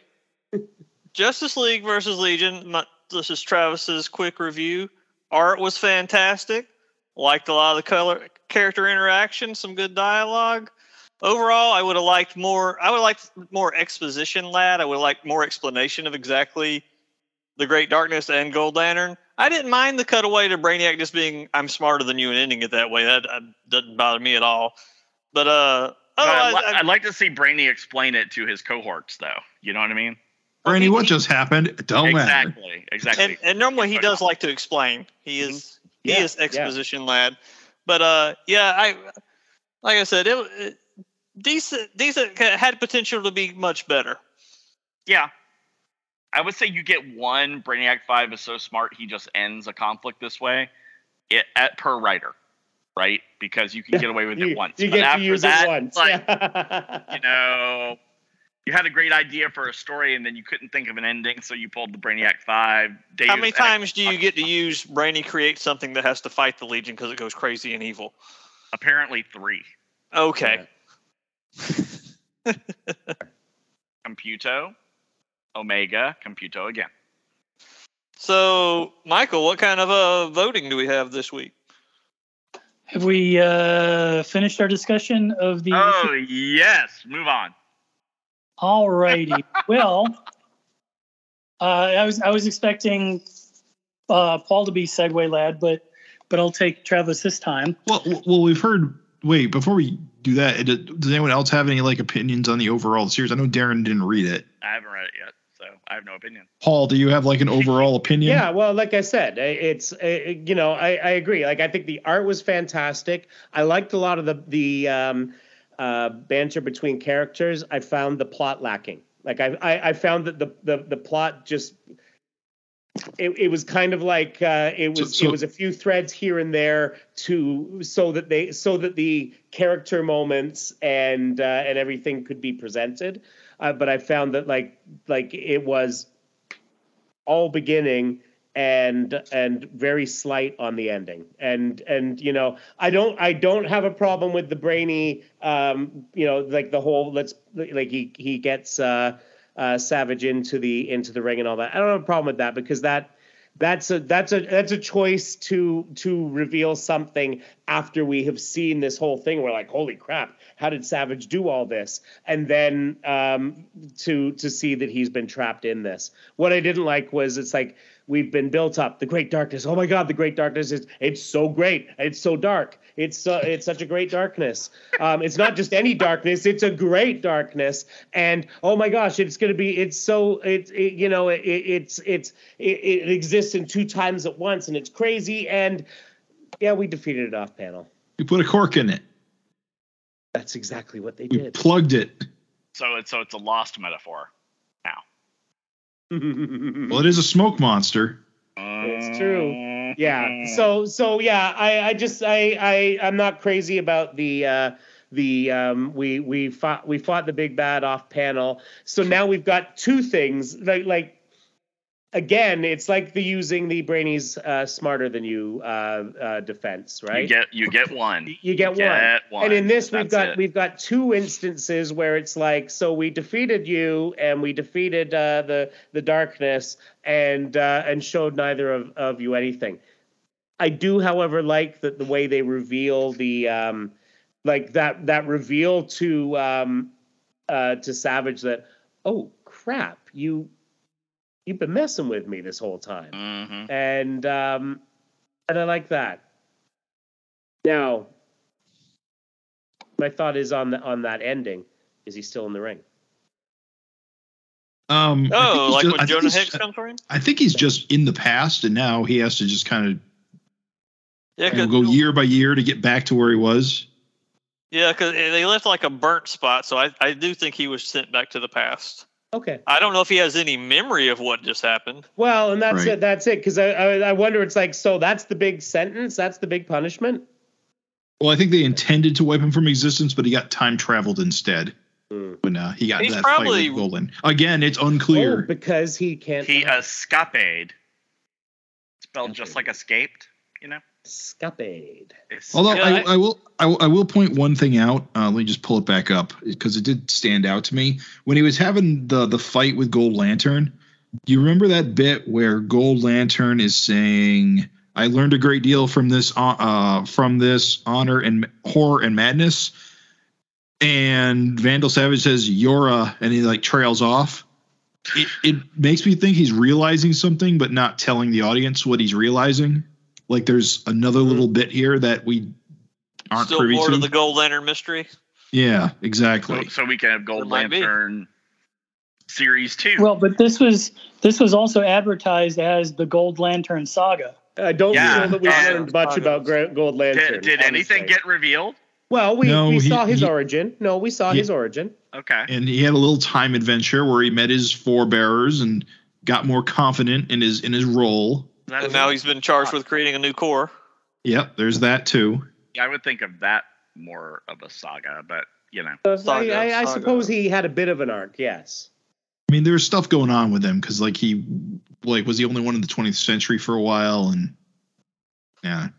S3: Justice League versus Legion. My, this is Travis's quick review. Art was fantastic. Liked a lot of the color character interaction, some good dialogue. Overall, I would have liked more. I would have liked more exposition, lad. I would have liked more explanation of exactly the Great Darkness and Gold Lantern. I didn't mind the cutaway to Brainiac just being "I'm smarter than you" and ending it that way. That, that doesn't bother me at all. But uh,
S2: But I'd, li-
S3: I-
S2: I'd like to see Brainy explain it to his cohorts, though. You know what I mean?
S4: Brandy,
S3: he-
S4: what
S3: he-
S4: just happened? It don't matter.
S2: exactly. Exactly.
S3: and, and normally he does like to explain. He is he
S1: Yeah,
S3: is
S1: yeah.
S3: exposition lad. But uh, yeah, I like I said, it, it decent. Decent had potential to be much better.
S2: yeah. I would say you get one. Brainiac Five is so smart he just ends a conflict this way, it, at per writer, right? Because you can get away with
S1: you,
S2: it once.
S1: You
S2: but
S1: get
S2: after
S1: to use
S2: that,
S1: it once.
S2: like you know, you had a great idea for a story and then you couldn't think of an ending, so you pulled the Brainiac Five. Deus
S3: How many
S2: Ex
S3: times do you get to use Brainy create something that has to fight the Legion because it goes crazy and evil?
S2: Apparently three.
S3: Okay.
S2: Computo, Omega, Computo again.
S3: So, Michael, what kind of uh, voting do we have this week?
S5: Have we uh, finished our discussion of the?
S2: Oh yes, move on.
S5: All righty. well, uh, I was I was expecting uh, Paul to be Segway lad, but but I'll take Travis this time.
S4: Well, well, we've heard. Wait, before we do that, does anyone else have any like opinions on the overall series? I know Darren didn't read it.
S2: I haven't read it yet, so I have no opinion.
S4: Paul, do you have like an overall opinion?
S1: Yeah, well, like I said, it's uh, you know I, I agree. Like I think the art was fantastic. I liked a lot of the the um, uh, banter between characters. I found the plot lacking. Like I I, I found that the, the the plot just it, it was kind of like uh, it
S4: So-
S1: was
S4: so-
S1: it was a few threads here and there to so that they so that the character moments and uh, and everything could be presented. Uh, but I found that like like it was all beginning and and very slight on the ending. And and you know i don't i don't have a problem with the brainy um you know like the whole let's like he he gets uh uh savage into the into the ring and all that. I don't have a problem with that because that that's a that's a that's a choice to to reveal something after we have seen this whole thing. We're like holy crap how did savage do all this? And then um to to see that he's been trapped in this. What i didn't like was it's like we've been built up. The great darkness. Oh my god the great darkness is it's so great. It's so dark. It's so it's such a great darkness. Um it's not just any darkness it's a great darkness. And oh my gosh it's going to be it's so it's it, you know it, it's it's it, it exists in two times at once and it's crazy. And yeah we defeated it off panel.
S4: You put a cork in it.
S1: that's exactly what they
S4: We
S1: did.
S4: plugged it.
S2: So it's so it's a lost metaphor. now.
S4: Well, it is a smoke monster.
S1: It's true. Yeah so so yeah i i just i i i'm not crazy about the uh the um we we fought we fought the big bad off panel so now we've got two things like like again it's like the using the brainy's uh smarter than you uh, uh defense right
S2: You get you get one.
S1: you get one
S2: Get one.
S1: and in this we've got
S2: it.
S1: we've got two instances where it's like so we defeated you and we defeated uh, the the darkness and uh, and showed neither of, of you anything. I do, however, like that the way they reveal the um, like that that reveal to um, uh, to Savage that oh crap you you've been messing with me this whole time
S2: Mhm.
S1: and um, and I like that. Now, my thought is on the on that ending. Is he still in the ring?
S4: Um, I think
S3: Oh,
S4: he's
S3: like
S4: just-
S3: when Jonah
S4: he's-
S3: Hex comes for him?
S4: I think he's just in the past, and now he has to just kind of
S3: Yeah,
S4: you know, go year by year to get back to where he was.
S3: Yeah, because they left like a burnt spot, so I, I do think he was sent back to the past.
S1: Okay.
S3: I don't know if he has any memory of what just happened.
S1: Well, and that's
S4: Right.
S1: it. That's it. Because I, I I wonder. It's like so. That's the big sentence. That's the big punishment.
S4: Well, I think they intended to wipe him from existence, but he got time traveled instead
S1: Hmm.
S4: when uh, he got
S3: He's
S4: that
S3: probably-
S4: fight with Golan. Again, it's
S1: Oh,
S4: unclear.
S1: because he can't.
S2: He escaped. Spelled just like escaped, you know?
S1: Escapade.
S4: Although I,
S3: I-
S4: I will, I, will- I will point one thing out. Uh, let me just pull it back up because it did stand out to me when he was having the the fight with Gold Lantern. Do you remember that bit where Gold Lantern is saying, "I learned a great deal from this, uh, uh, from this honor and horror and madness," and Vandal Savage says, "Yora," and he like trails off. It, it makes me think he's realizing something, but not telling the audience what he's realizing. Like there's another hmm. little bit here that we aren't
S3: Still
S4: privy
S3: more
S4: to.
S3: to the Gold Lantern mystery.
S4: yeah, exactly.
S2: so we can have Gold
S3: It might be.
S2: Lantern series two.
S5: Well, but this was this was also advertised as the Gold Lantern Saga.
S1: I don't
S2: Yeah,
S1: feel that we
S2: and-
S1: learned much about Gra- Gold Lantern.
S2: did did anything get revealed?
S1: Well, we,
S4: No,
S1: we
S4: he-
S1: saw his
S4: he-
S1: origin. No, we saw
S4: He-
S1: his origin.
S2: Okay.
S4: And he had a little time adventure where he met his forebearers and got more confident in his in his role.
S2: That
S3: And now he's been charged with creating a new corps.
S4: Yep, there's that too.
S2: I would think of that more of a saga, but you know,
S1: I,
S3: Saga,
S1: I, I
S3: saga.
S1: suppose he had a bit of an arc. Yes.
S4: I mean, there's stuff going on with him because like he like was the only one in the 20th century for a while, and yeah,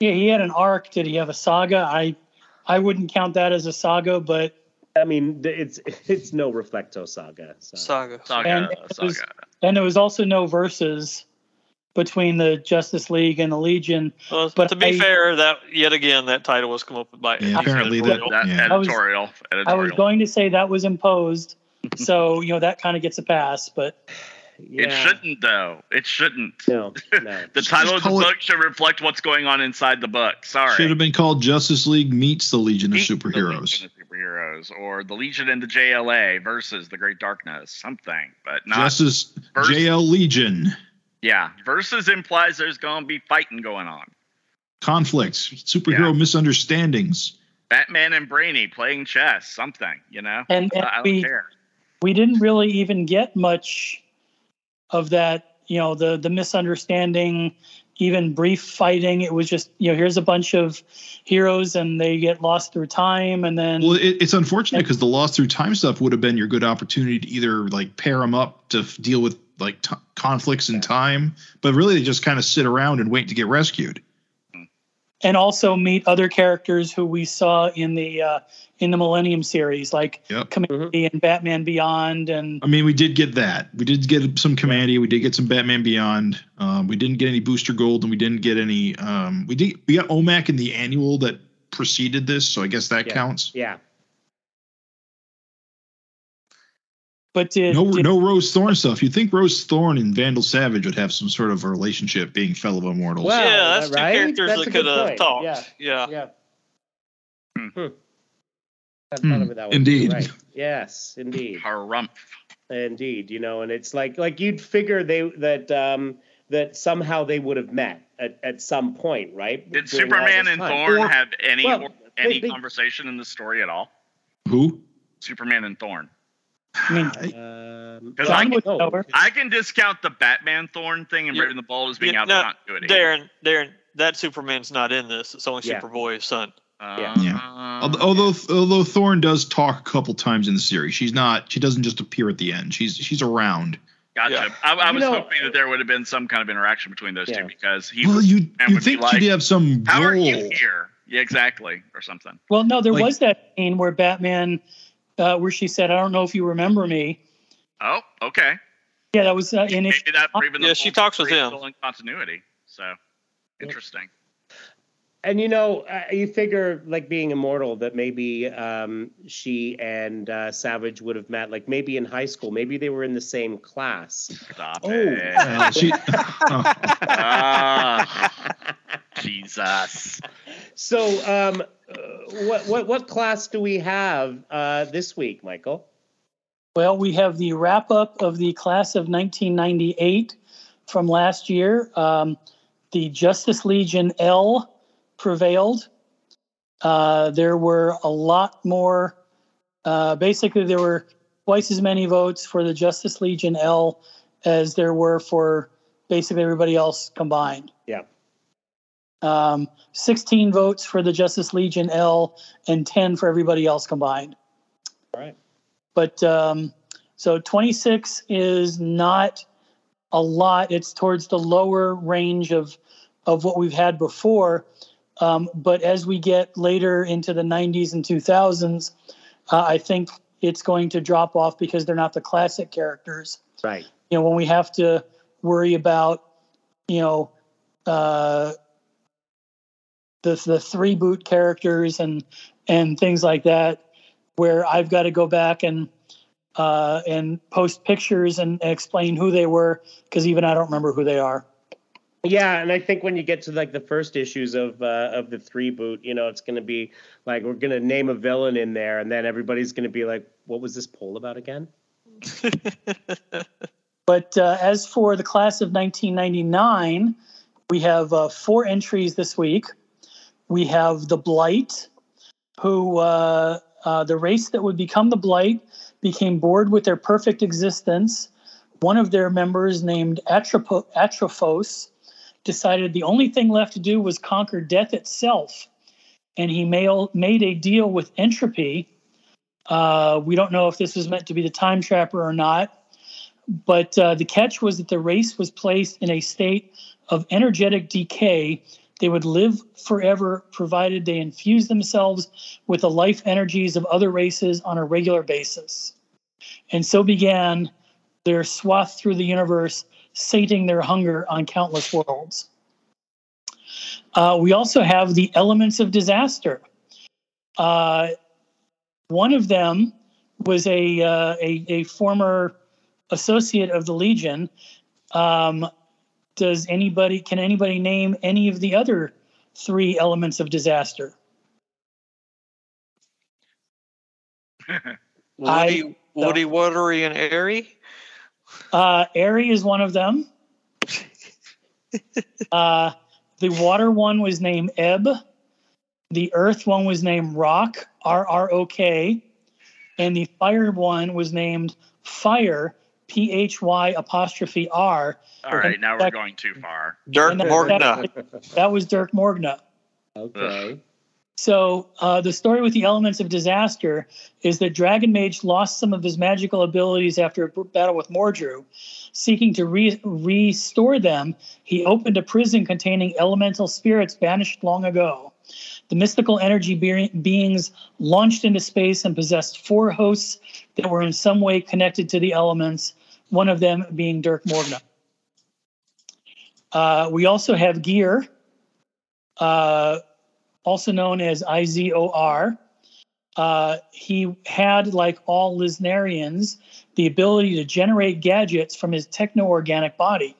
S5: Yeah, he had an arc. Did he have a saga? I I wouldn't count that as a saga, but
S1: I mean, it's it's no Reflecto saga. So.
S3: Saga.
S2: saga,
S5: And uh, it was-
S2: saga.
S5: and there was also no verses between the Justice League and the Legion.
S3: Well,
S5: But
S3: to be
S5: I-
S3: fair, that yet again that title was come up with by
S4: Yeah, apparently that-
S3: editorial.
S2: that
S4: yeah.
S5: I was-
S2: editorial,
S5: I was going to say that was imposed, so you know that kind of gets a pass. But
S2: It shouldn't though. It shouldn't.
S1: No, no.
S2: The title of the
S4: call it-
S2: should reflect what's going on inside the book. Sorry.
S4: should have been called Justice League meets the Legion of
S2: Meet the
S4: Superheroes.
S2: Legion of Superheroes, or the Legion and the JLA versus the Great Darkness, something, but not.
S4: Justice
S2: versus-
S4: JL Legion
S2: yeah, versus implies there's going to be fighting going on.
S4: conflicts, superhero misunderstandings.
S2: Batman and Brainy playing chess, something, you know.
S5: and, and
S2: I don't
S5: we
S2: care.
S5: we didn't really even get much of that. You know, the the misunderstanding, even brief fighting. It was just you know here's a bunch of heroes and they get lost through time, and then
S4: Well, it, it's unfortunate because the lost through time stuff would have been your good opportunity to either like pair them up to f- deal with like t- conflicts in time, but really they just kind of sit around and wait to get rescued.
S5: and also meet other characters who we saw in the uh, in the Millennium series, like
S4: Yep.
S5: Kamandi and Batman Beyond, and
S4: I mean, we did get that. We did get some Kamandi. We did get some Batman Beyond. Um, we didn't get any Booster Gold, and we didn't get any. Um, we did. We got OMAC in the annual that preceded this, so I guess that
S1: Yeah.
S4: counts.
S1: Yeah.
S5: But did,
S4: No,
S5: did
S4: no Rose Thorn stuff. You'd think Rose Thorn and Vandal Savage would have some sort of a relationship, being fellow immortals.
S1: Well,
S3: yeah, that's two
S1: right?
S3: characters
S1: That's a
S3: that
S1: good
S3: could have
S1: point.
S3: talked.
S1: Yeah.
S3: Yeah.
S1: Yeah.
S2: Hmm.
S1: Hmm. Hadn't
S4: Hmm.
S1: of that way.
S4: Indeed.
S1: Right. Yes, indeed.
S2: Harumph.
S1: Indeed, you know, and it's like like you'd figure they that um that somehow they would have met at, at some point, right?
S2: Did
S1: During
S2: Superman and
S1: time.
S2: Thorn
S1: Or-
S2: have any
S1: well,
S2: any
S1: they- they-
S2: conversation in the story at all?
S4: Who?
S2: Superman and Thorn.
S5: I mean,
S1: Um,
S2: 'Cause
S1: well,
S2: I
S5: John would
S1: no.
S2: I can discount the Batman Thorn thing and
S3: Yeah.
S2: Brave the Bold as being
S3: Yeah,
S2: out
S3: no,
S2: of continuity.
S3: Darren, Darren, that Superman's not in this. It's only
S1: Yeah.
S3: Superboy's son.
S2: Uh,
S4: Yeah. Al- Although although Thorn does talk a couple times in the series, she's not. She doesn't just appear at the end. She's she's around.
S2: Gotcha.
S3: Yeah.
S2: I, I
S1: You
S2: was
S1: know-
S2: hoping that there would have been some kind of interaction between those
S1: Yeah.
S2: two because he
S4: Well, you
S2: and
S4: you
S2: would be
S4: think
S2: like,
S4: she'd have some
S2: How are you here? Yeah, exactly, or something.
S5: well, no, there
S4: Like-
S5: was that scene where Batman, uh, where she said, "I don't know if you remember me."
S2: Oh, okay.
S5: Yeah, that was uh, in it.
S2: Maybe that Brave and the
S3: Yeah, she talks with him.
S2: in continuity. So interesting.
S1: And you know, uh, you figure like being immortal that maybe um, she and uh, Savage would have met, like maybe in high school, maybe they were in the same class.
S2: Stop
S1: Oh.
S2: it.
S4: Well, she, oh,
S2: Jesus.
S1: So, um, what what what class do we have uh, this week, Michael?
S5: Well, we have the wrap up of the class of 1998 from last year. Um, the Justice Legion L prevailed. Uh, there were a lot more. Uh, basically, there were twice as many votes for the Justice Legion L as there were for basically everybody else combined.
S1: Yeah.
S5: Um, 16 votes for the Justice Legion L and 10 for everybody else combined.
S1: All right.
S5: But um, so 26 is not a lot. It's towards the lower range of of what we've had before. Um, but as we get later into the 90s and 2000s, uh, I think it's going to drop off because they're not the classic characters.
S1: Right.
S5: You know, when we have to worry about, you know, uh, the the three boot characters and and things like that, where I've got to go back and uh, and post pictures and, and explain who they were because even I don't remember who they are.
S1: Yeah, and I think when you get to like the first issues of uh, of the three boot, you know, it's going to be like we're going to name a villain in there, and then everybody's going to be like, "What was this poll about again?"
S5: But uh, as for the class of 1999, we have uh, four entries this week. We have the Blight, who uh, uh, the race that would become the Blight became bored with their perfect existence one of their members named Atropo- Atrophos decided the only thing left to do was conquer death itself. And he mail, made a deal with Entropy. Uh, we don't know if this was meant to be the time trapper or not. But uh, the catch was that the race was placed in a state of energetic decay. They would live forever provided they infuse themselves with the life energies of other races on a regular basis. And so began their swath through the universe, sating their hunger on countless worlds. Uh, we also have the elements of disaster. Uh, one of them was a, uh, a, a former associate of the Legion. Um, does anybody can anybody name any of the other three elements of disaster?
S3: Woody, Woody, Watery, and Airy.
S5: Uh, Airy is one of them. uh, the water one was named Ebb. The earth one was named Rock, R R O K. And the fire one was named Fire, P H Y apostrophe R.
S2: All right, now we're going too far.
S3: Dirk
S5: that-
S3: Morgna.
S5: That was Dirk Morgna.
S1: Okay.
S5: So uh, the story with the elements of disaster is that Dragon Mage lost some of his magical abilities after a battle with Mordru. Seeking to re- restore them, he opened a prison containing elemental spirits banished long ago. The mystical energy be- beings launched into space and possessed four hosts that were in some way connected to the elements, one of them being Dirk Morgna. Uh, we also have Gear, uh, also known as IZOR. Uh, he had, like all Lisnarians, the ability to generate gadgets from his techno organic body.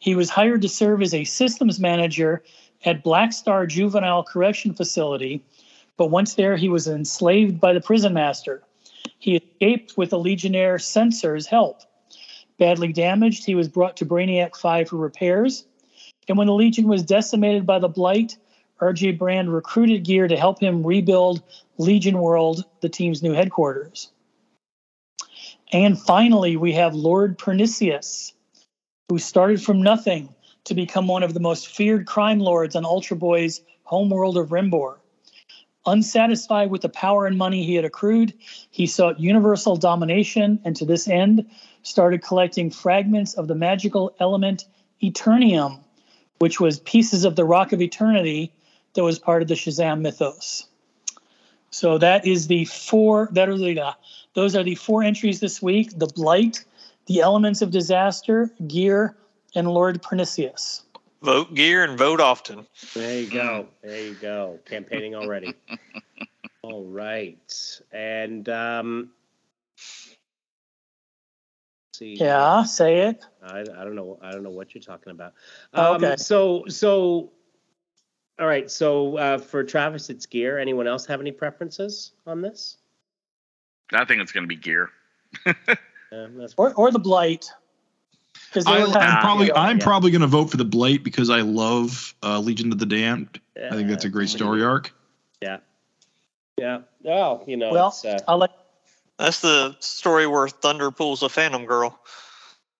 S5: He was hired to serve as a systems manager at Black Star Juvenile Correction Facility, but once there, he was enslaved by the prison master. He escaped with the Legionnaire Sensor's help. Badly damaged, he was brought to Brainiac 5 for repairs. And when the Legion was decimated by the Blight, RJ Brande recruited Gear to help him rebuild Legion World, the team's new headquarters. And finally, we have Lord Pernicious, who started from nothing to become one of the most feared crime lords on Ultra Boy's homeworld of Rimbor. Unsatisfied with the power and money he had accrued, he sought universal domination and to this end started collecting fragments of the magical element Eternium, which was pieces of the Rock of Eternity that was part of the Shazam mythos. So that is the four. That are the uh, those are the four entries this week: the Blight, the Elements of Disaster, Gear, and Lord Pernicious.
S3: Vote Gear and vote often.
S1: There you go. There you go. Campaigning already. All right. And um see.
S5: Yeah, say it.
S1: I, I don't know. I don't know what you're talking about.
S5: Oh,
S1: Um,
S5: okay.
S1: So so. All right. So uh, for Travis, it's gear. Anyone else have any preferences on this?
S2: I think it's going to be gear.
S5: Or, or the Blight. Because
S4: I, am probably I'm
S1: yeah.
S4: probably going to vote for the Blight because I love uh, Legion of the Damned. I think that's a great story arc.
S1: Yeah. Yeah. Well, you know,
S5: Well,
S1: uh,
S5: I like.
S3: That's the story where Thunder pulls a Phantom Girl.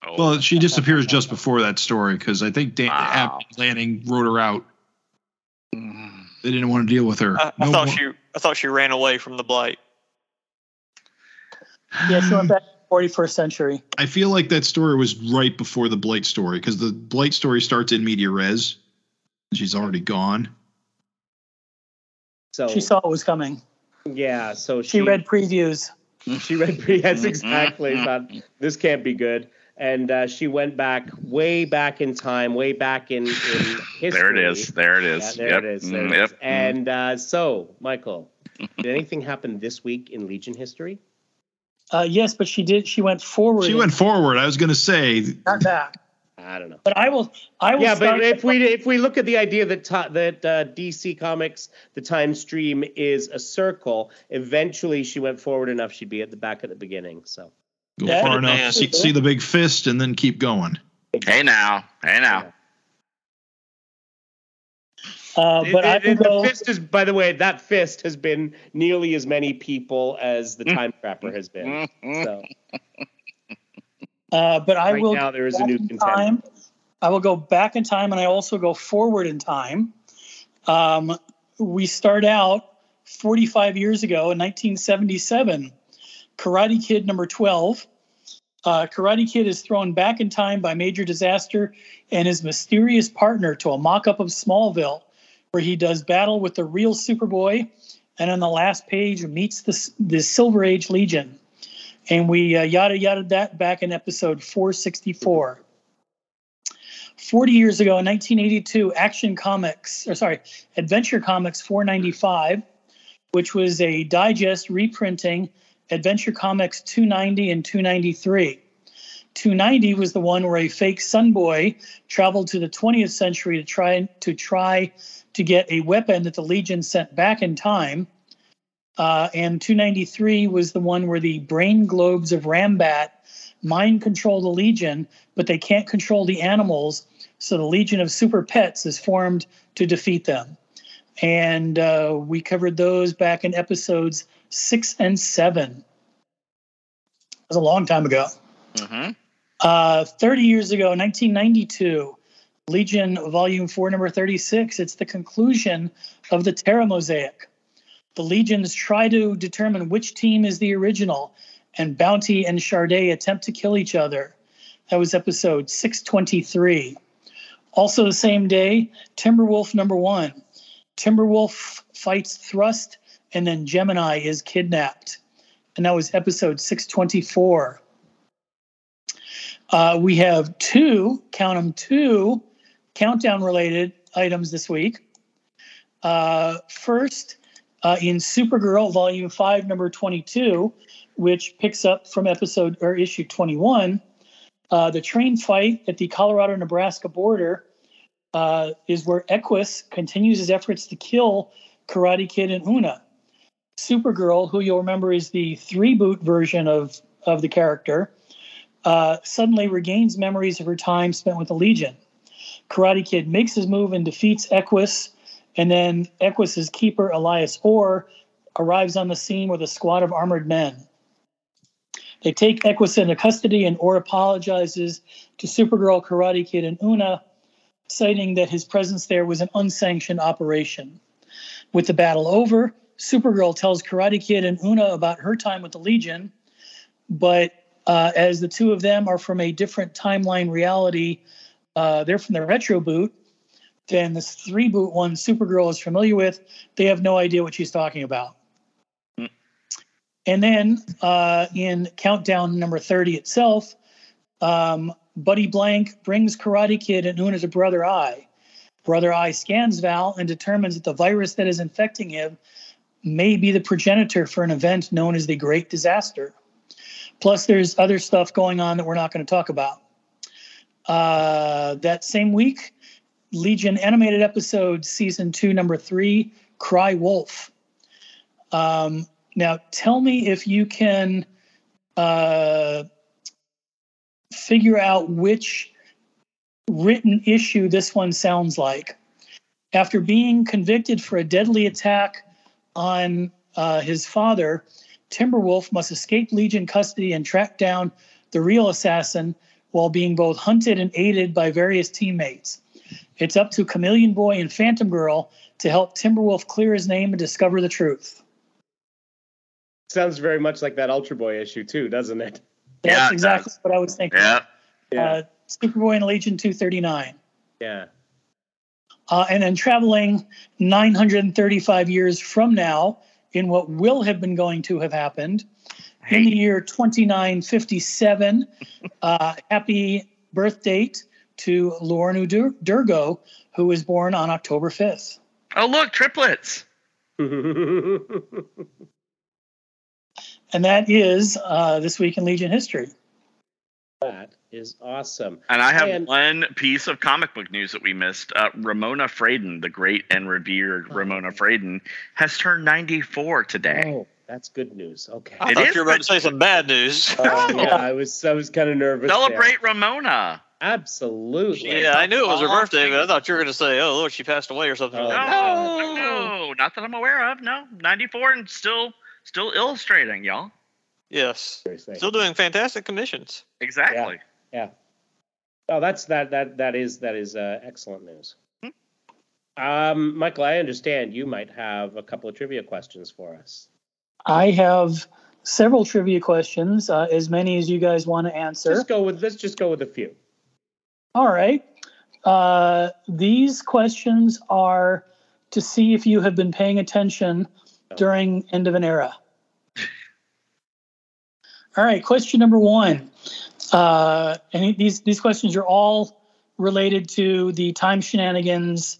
S2: Oh,
S4: Well, she disappears just before that story because I think Dan,
S2: Wow.
S4: Abnett Lanning wrote her out.
S2: mm.
S4: They didn't want to deal with her.
S3: I, I
S4: No
S3: thought
S4: more-
S3: she I thought she ran away from the blight.
S5: Yeah, she went back to the 41st century.
S4: I feel like that story was right before the Blight story because the Blight story starts in media res. She's already gone.
S1: so
S5: She saw it was coming.
S1: yeah. So
S5: She read previews.
S1: She read previews. Yes, exactly. Thought this can't be good. And uh, she went back, way back in time, way back in, in history.
S2: there it is. There it
S1: Yeah, there
S2: yep.
S1: it is. There
S2: mm,
S1: it is.
S2: Yep.
S1: And uh, so, Michael, did anything happen this week in Legion history?
S5: Uh, yes, but she did. She went forward.
S4: She went forward. I was going to say,
S5: not back.
S1: I don't know.
S5: But I will. I will.
S1: Yeah, but if we if we look at the idea that ti that uh, DC Comics the time stream is a circle, eventually she went forward enough she'd be at the back at the beginning. So
S4: go
S5: Yeah,
S4: far enough, see, see the big fist, and then keep going.
S2: Hey now. Hey now.
S5: Uh, but I
S1: The-
S5: will
S1: the, fist is, by the way, that fist has been nearly as many people as the time trapper has been. So
S5: Uh, but I
S1: right
S5: will
S1: now, there is a new contender.
S5: time. I will go back in time and I also go forward in time. Um, we start out 45 years ago in 1977. Karate Kid number 12. Uh, Karate Kid is thrown back in time by Major Disaster and his mysterious partner to a mock up of Smallville, where he does battle with the real Superboy and on the last page meets the, the Silver Age Legion. And we uh, yada yada that back in episode 464. 40 years ago in 1982, Action Comics, or sorry, Adventure Comics 495, which was a digest reprinting Adventure Comics 290 and 293. 290 was the one where a fake Sun Boy traveled to the 20th century to try to try to get a weapon that the Legion sent back in time. Uh, and 293 was the one where the brain globes of Rambat mind control the Legion, but they can't control the animals. So the Legion of Super Pets is formed to defeat them. And uh, we covered those back in episodes six and seven. That was a long time ago.
S2: Mm-hmm.
S5: Uh, 30 years ago, 1992, Legion Volume 4, number 36. It's the conclusion of the Terra Mosaic. The Legions try to determine which team is the original, and Bounty and Charday attempt to kill each other. That was episode 623. Also, the same day, Timberwolf number one. Timberwolf fights Thrust, and then Gemini is kidnapped. And that was episode 624. Uh, we have two, count them, two countdown related items this week. Uh, first, uh, in Supergirl Volume 5, number 22, which picks up from episode or issue 21, uh, the train fight at the Colorado Nebraska border uh, is where Equus continues his efforts to kill Karate Kid and Una. Supergirl, who you'll remember is the three boot version of, of the character, uh, suddenly regains memories of her time spent with the Legion. Karate Kid makes his move and defeats Equus, and then Equus's keeper, Elias Orr, arrives on the scene with a squad of armored men. They take Equus into custody, and Orr apologizes to Supergirl, Karate Kid, and Una, citing that his presence there was an unsanctioned operation. With the battle over, Supergirl tells Karate Kid and Una about her time with the Legion, but uh, as the two of them are from a different timeline reality, uh, they're from the retro boot. Then this three boot one Supergirl is familiar with, they have no idea what she's talking about. And then uh, in countdown number 30 itself, um, Buddy Blank brings Karate Kid and Una to Brother Eye. Brother Eye scans Val and determines that the virus that is infecting him may be the progenitor for an event known as the Great Disaster. Plus, there's other stuff going on that we're not going to talk about. Uh, that same week, Legion animated episode season two, number three, Cry Wolf. Um, now, tell me if you can uh, figure out which written issue this one sounds like. After being convicted for a deadly attack on uh, his father, Timberwolf must escape Legion custody and track down the real assassin while being both hunted and aided by various teammates. It's up to Chameleon Boy and Phantom Girl to help Timberwolf clear his name and discover the truth.
S1: Sounds very much like that Ultra Boy issue too, doesn't it?
S5: That's
S2: Yeah,
S5: exactly
S2: does.
S5: what I was thinking.
S2: Yeah.
S5: Uh, Superboy and Legion 239.
S1: yeah.
S5: Uh, and then traveling 935 years from now in what will have been going to have happened in the year 2957. uh, happy birth date to Luornu Dur- Durgo, who was born on October 5th.
S2: oh look, triplets.
S5: And that is uh, this week in Legion history.
S1: that is awesome.
S2: And I have
S1: And-
S2: one piece of comic book news that we missed. Uh, Ramona Fradon, the great and revered Ramona Fradon, has turned 94 today.
S1: Oh, that's good news. Okay.
S3: I
S2: It
S3: thought
S2: is
S3: you were about to say some bad news.
S1: Oh, yeah, I was I was kind of nervous. there.
S2: Celebrate Ramona.
S1: Absolutely.
S3: yeah, I knew it was her
S2: All
S3: birthday, but I thought you were going to say, "Oh, look, she passed away" or something.
S1: Oh,
S3: like that.
S2: No, no, not that I'm aware of. No, 94 and still, still illustrating, y'all.
S3: Yes.
S1: Seriously.
S3: Still doing fantastic commissions.
S2: Exactly. Yeah.
S1: Oh, that's that that that is that is uh, excellent news. Um, Michael, I understand you might have a couple of trivia questions for us.
S5: I have several trivia questions, uh, as many as you guys want to answer.
S1: Just go with let's just go with a few.
S5: All right. Uh, these questions are to see if you have been paying attention during end of an era. All right. Question number one. Uh, and these these questions are all related to the time shenanigans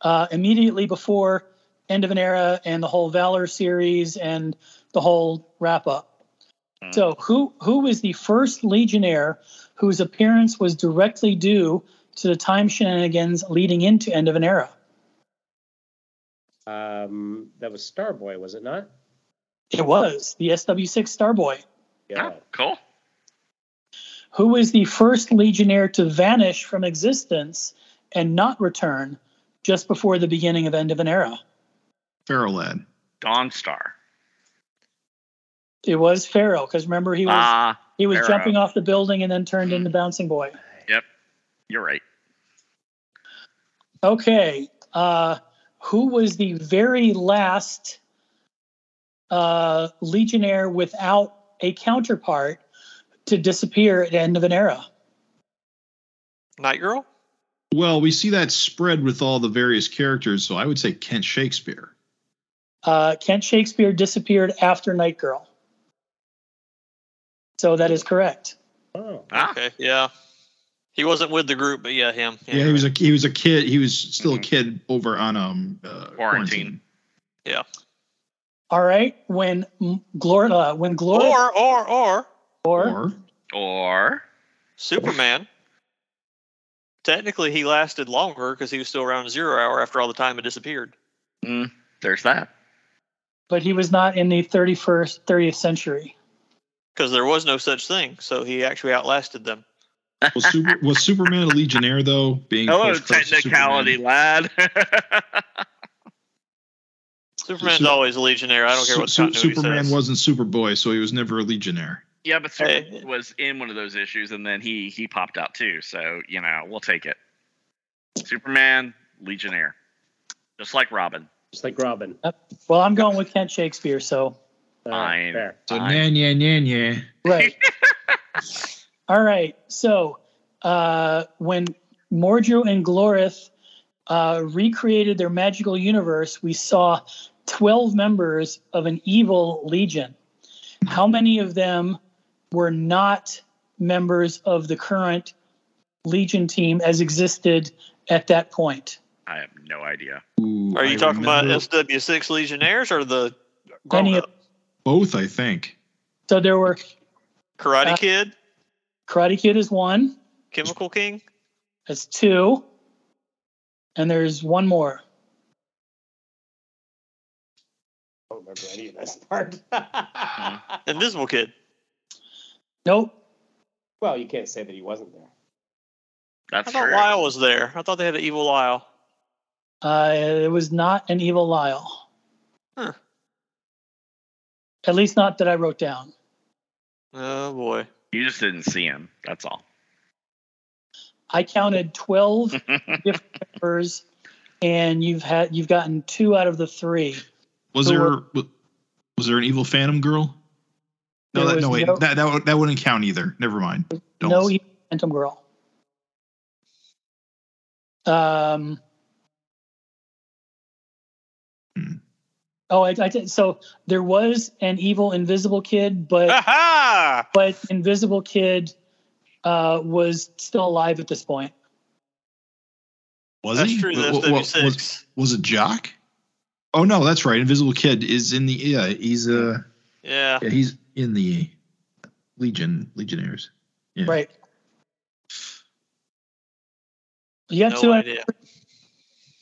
S5: uh, immediately before end of an era and the whole Valor series and the whole wrap up.
S2: Hmm.
S5: So, who who was the first Legionnaire whose appearance was directly due to the time shenanigans leading into end of an era?
S1: Um, that was Starboy, was it not?
S5: It was the SW6 Starboy.
S1: Yeah.
S2: Oh, cool.
S5: Who was the first Legionnaire to vanish from existence and not return just before the beginning of end of an era?
S4: Ferro lad.
S2: Dawnstar.
S5: It was Ferro, because remember he was
S2: Ah,
S5: he was
S2: Ferro.
S5: jumping off the building and then turned into Bouncing Boy.
S2: Yep, you're right.
S5: Okay. Uh, who was the very last uh, Legionnaire without a counterpart to disappear at the end of an era?
S3: Night Girl?
S4: Well, we see that spread with all the various characters, so I would say Kent Shakespeare.
S5: Uh, Kent Shakespeare disappeared after Night Girl. So that is correct.
S1: Oh.
S2: Ah,
S3: Okay, yeah. He wasn't with the group, but yeah, him.
S4: Yeah, he was a he was a kid. He was still
S2: Mhm.
S4: a kid over on um uh,
S2: Quarantine. Yeah.
S5: All right. When Glorith, uh, when Glorith,
S3: Or, or, or
S5: or,
S4: Or
S2: or
S3: Superman. Technically, he lasted longer because he was still around zero hour after all the time had disappeared.
S2: mm, there's that.
S5: But he was not in the 31st 30th century.
S3: Because there was no such thing, so he actually outlasted them.
S4: was, Super, was Superman a Legionnaire though? Being
S2: Hello,
S4: pushed
S2: technicality, lad.
S3: Superman's
S4: Su-
S3: always a legionnaire. I don't care
S4: Su-
S3: what
S4: Su-
S3: continuity
S4: Superman
S3: says.
S4: wasn't Superboy, so he was never a Legionnaire.
S2: yeah, but Superman
S3: Hey.
S2: was in one of those issues, and then he he popped out too. So you know, we'll take it. Superman, Legionnaire, just like Robin.
S1: Just like Robin.
S5: Well, I'm going with Kent Shakespeare, so
S1: Uh,
S2: Fine.
S1: fair.
S4: So
S2: Fine.
S4: nan yan yan yan.
S5: right. All right. So uh, when Mordru and Glorith uh, recreated their magical universe, we saw 12 members of an evil legion. How many of them were not members of the current legion team as existed at that point?
S2: I have no idea.
S4: Ooh,
S3: Are you
S4: I
S3: talking about SW6 Legionnaires or the
S5: Any of-
S4: both? I think.
S5: So there were
S3: Karate
S5: uh,
S3: Kid,
S5: Karate Kid is one,
S3: Chemical King?
S5: that's two, and there's one more.
S1: I don't remember any of this part.
S3: Invisible Kid.
S5: Nope.
S1: well, you can't say that he wasn't there.
S2: That's
S3: I thought
S2: true.
S3: Lyle was there. I thought they had an evil Lyle.
S5: Uh, it was not an evil Lyle.
S3: Huh.
S5: At least not that I wrote down.
S3: Oh boy.
S2: You just didn't see him. That's all.
S5: I counted twelve different members, and you've had you've gotten two out of the three.
S4: Was
S5: Who
S4: there
S5: were-
S4: was there an evil Phantom girl? No, that, no
S5: was
S4: wait,
S5: no-
S4: that that would- that wouldn't count either. Never mind. Don't
S5: no
S4: listen.
S5: evil Phantom Girl. Um.
S4: Hmm.
S5: Oh, I, I did. So there was an evil Invisible Kid, but
S3: Aha!
S5: but Invisible Kid uh, was still alive at this point.
S4: was
S3: That's
S4: he?
S3: true.
S4: Wa-
S3: That's
S4: wa- wa-
S3: W6.
S4: was, was it Jock? Oh no, that's right. Invisible Kid is in the yeah. He's uh
S3: yeah.
S4: yeah, he's in the Legion Legionnaires. Yeah.
S5: Right. You got
S3: No
S5: two.
S3: idea.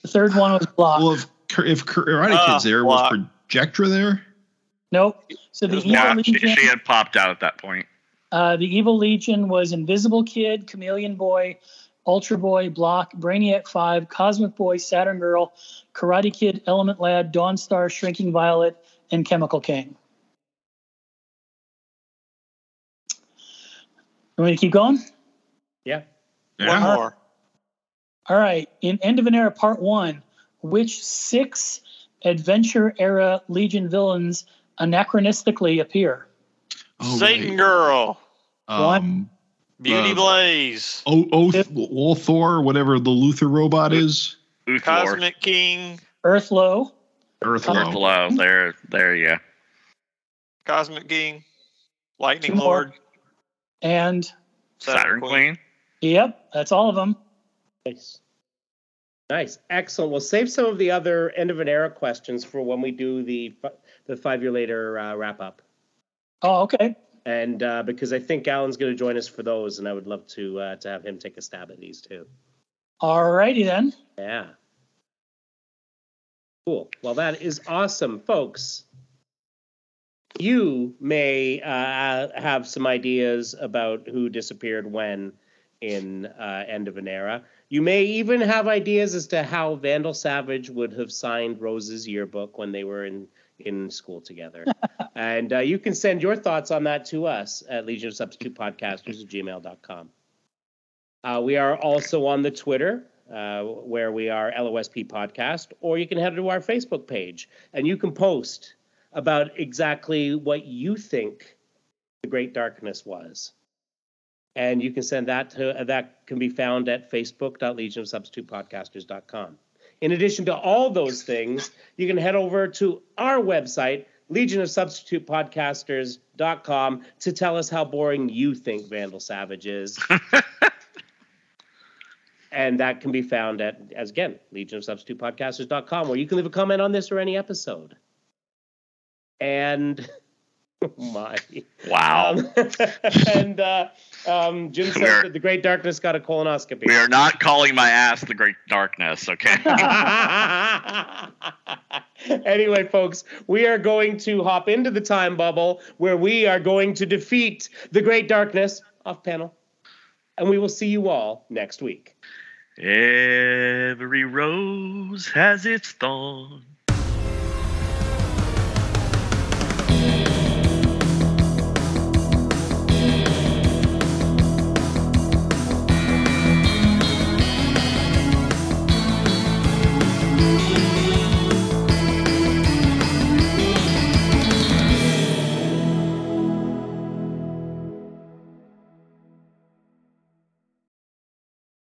S5: The third one was blocked.
S4: Well, if Kar- if Karate
S3: Ah,
S4: Kid's there,
S3: Blok.
S4: was Projectra there?
S5: nope. So the evil
S2: Yeah, she,
S5: legion,
S2: she had popped out at that point.
S5: uh, the evil legion was Invisible Kid, Chameleon Boy, Ultra Boy, Blok, Brainiac Five, Cosmic Boy, Saturn Girl, Karate Kid, Element Lad, Dawnstar, Shrinking Violet, and Chemical King. You want me to keep going?
S1: Yeah.
S3: One more.
S5: All right. In End of an Era Part One, which six Adventure Era Legion villains anachronistically appear?
S4: Oh,
S3: Satan
S4: right.
S3: Girl.
S4: Um,
S3: Beauty
S4: Uh,
S3: Blaze.
S4: O- Oath, Ulthor, whatever the Luther robot is.
S2: Uthor.
S3: Cosmic King.
S5: Earthlow,
S4: Earthlow.
S2: Earthlow. There, there you go.
S3: Cosmic King. Lightning
S5: Two more.
S3: Lord.
S5: and
S2: Saturn Queen.
S5: yep, that's all of them.
S1: Nice. Nice. Excellent. We'll save some of the other end of an era questions for when we do the the five year later uh, wrap up.
S5: Oh, okay.
S1: And uh, because I think Alan's going to join us for those, and I would love to uh, to have him take a stab at these too.
S5: All righty then.
S1: Yeah. Cool. Well, that is awesome, folks. You may uh, have some ideas about who disappeared when in uh, End of an Era. You may even have ideas as to how Vandal Savage would have signed Rose's yearbook when they were in, in school together. and uh, you can send your thoughts on that to us at Legion of Substitute Podcasters at gmail.com. Uh, we are also on the Twitter, uh, where we are LOSP Podcast, or you can head to our Facebook page and you can post about exactly what you think the Great Darkness was. And you can send that to uh, that can be found at facebook.legionofsubstitutepodcasters.com. In addition to all those things, you can head over to our website, legionofsubstitutepodcasters.com, to tell us how boring you think Vandal Savage is. and that can be found at, as again, legionofsubstitutepodcasters.com, where you can leave a comment on this or any episode. And oh my.
S2: Wow.
S1: Um, and uh, um, Jim says
S2: We're-
S1: that the Great Darkness got a colonoscopy.
S2: we are not calling my ass the Great Darkness, okay?
S1: anyway, folks, we are going to hop into the time bubble where we are going to defeat the Great Darkness off panel. And we will see you all next week.
S2: Every rose has its thorn.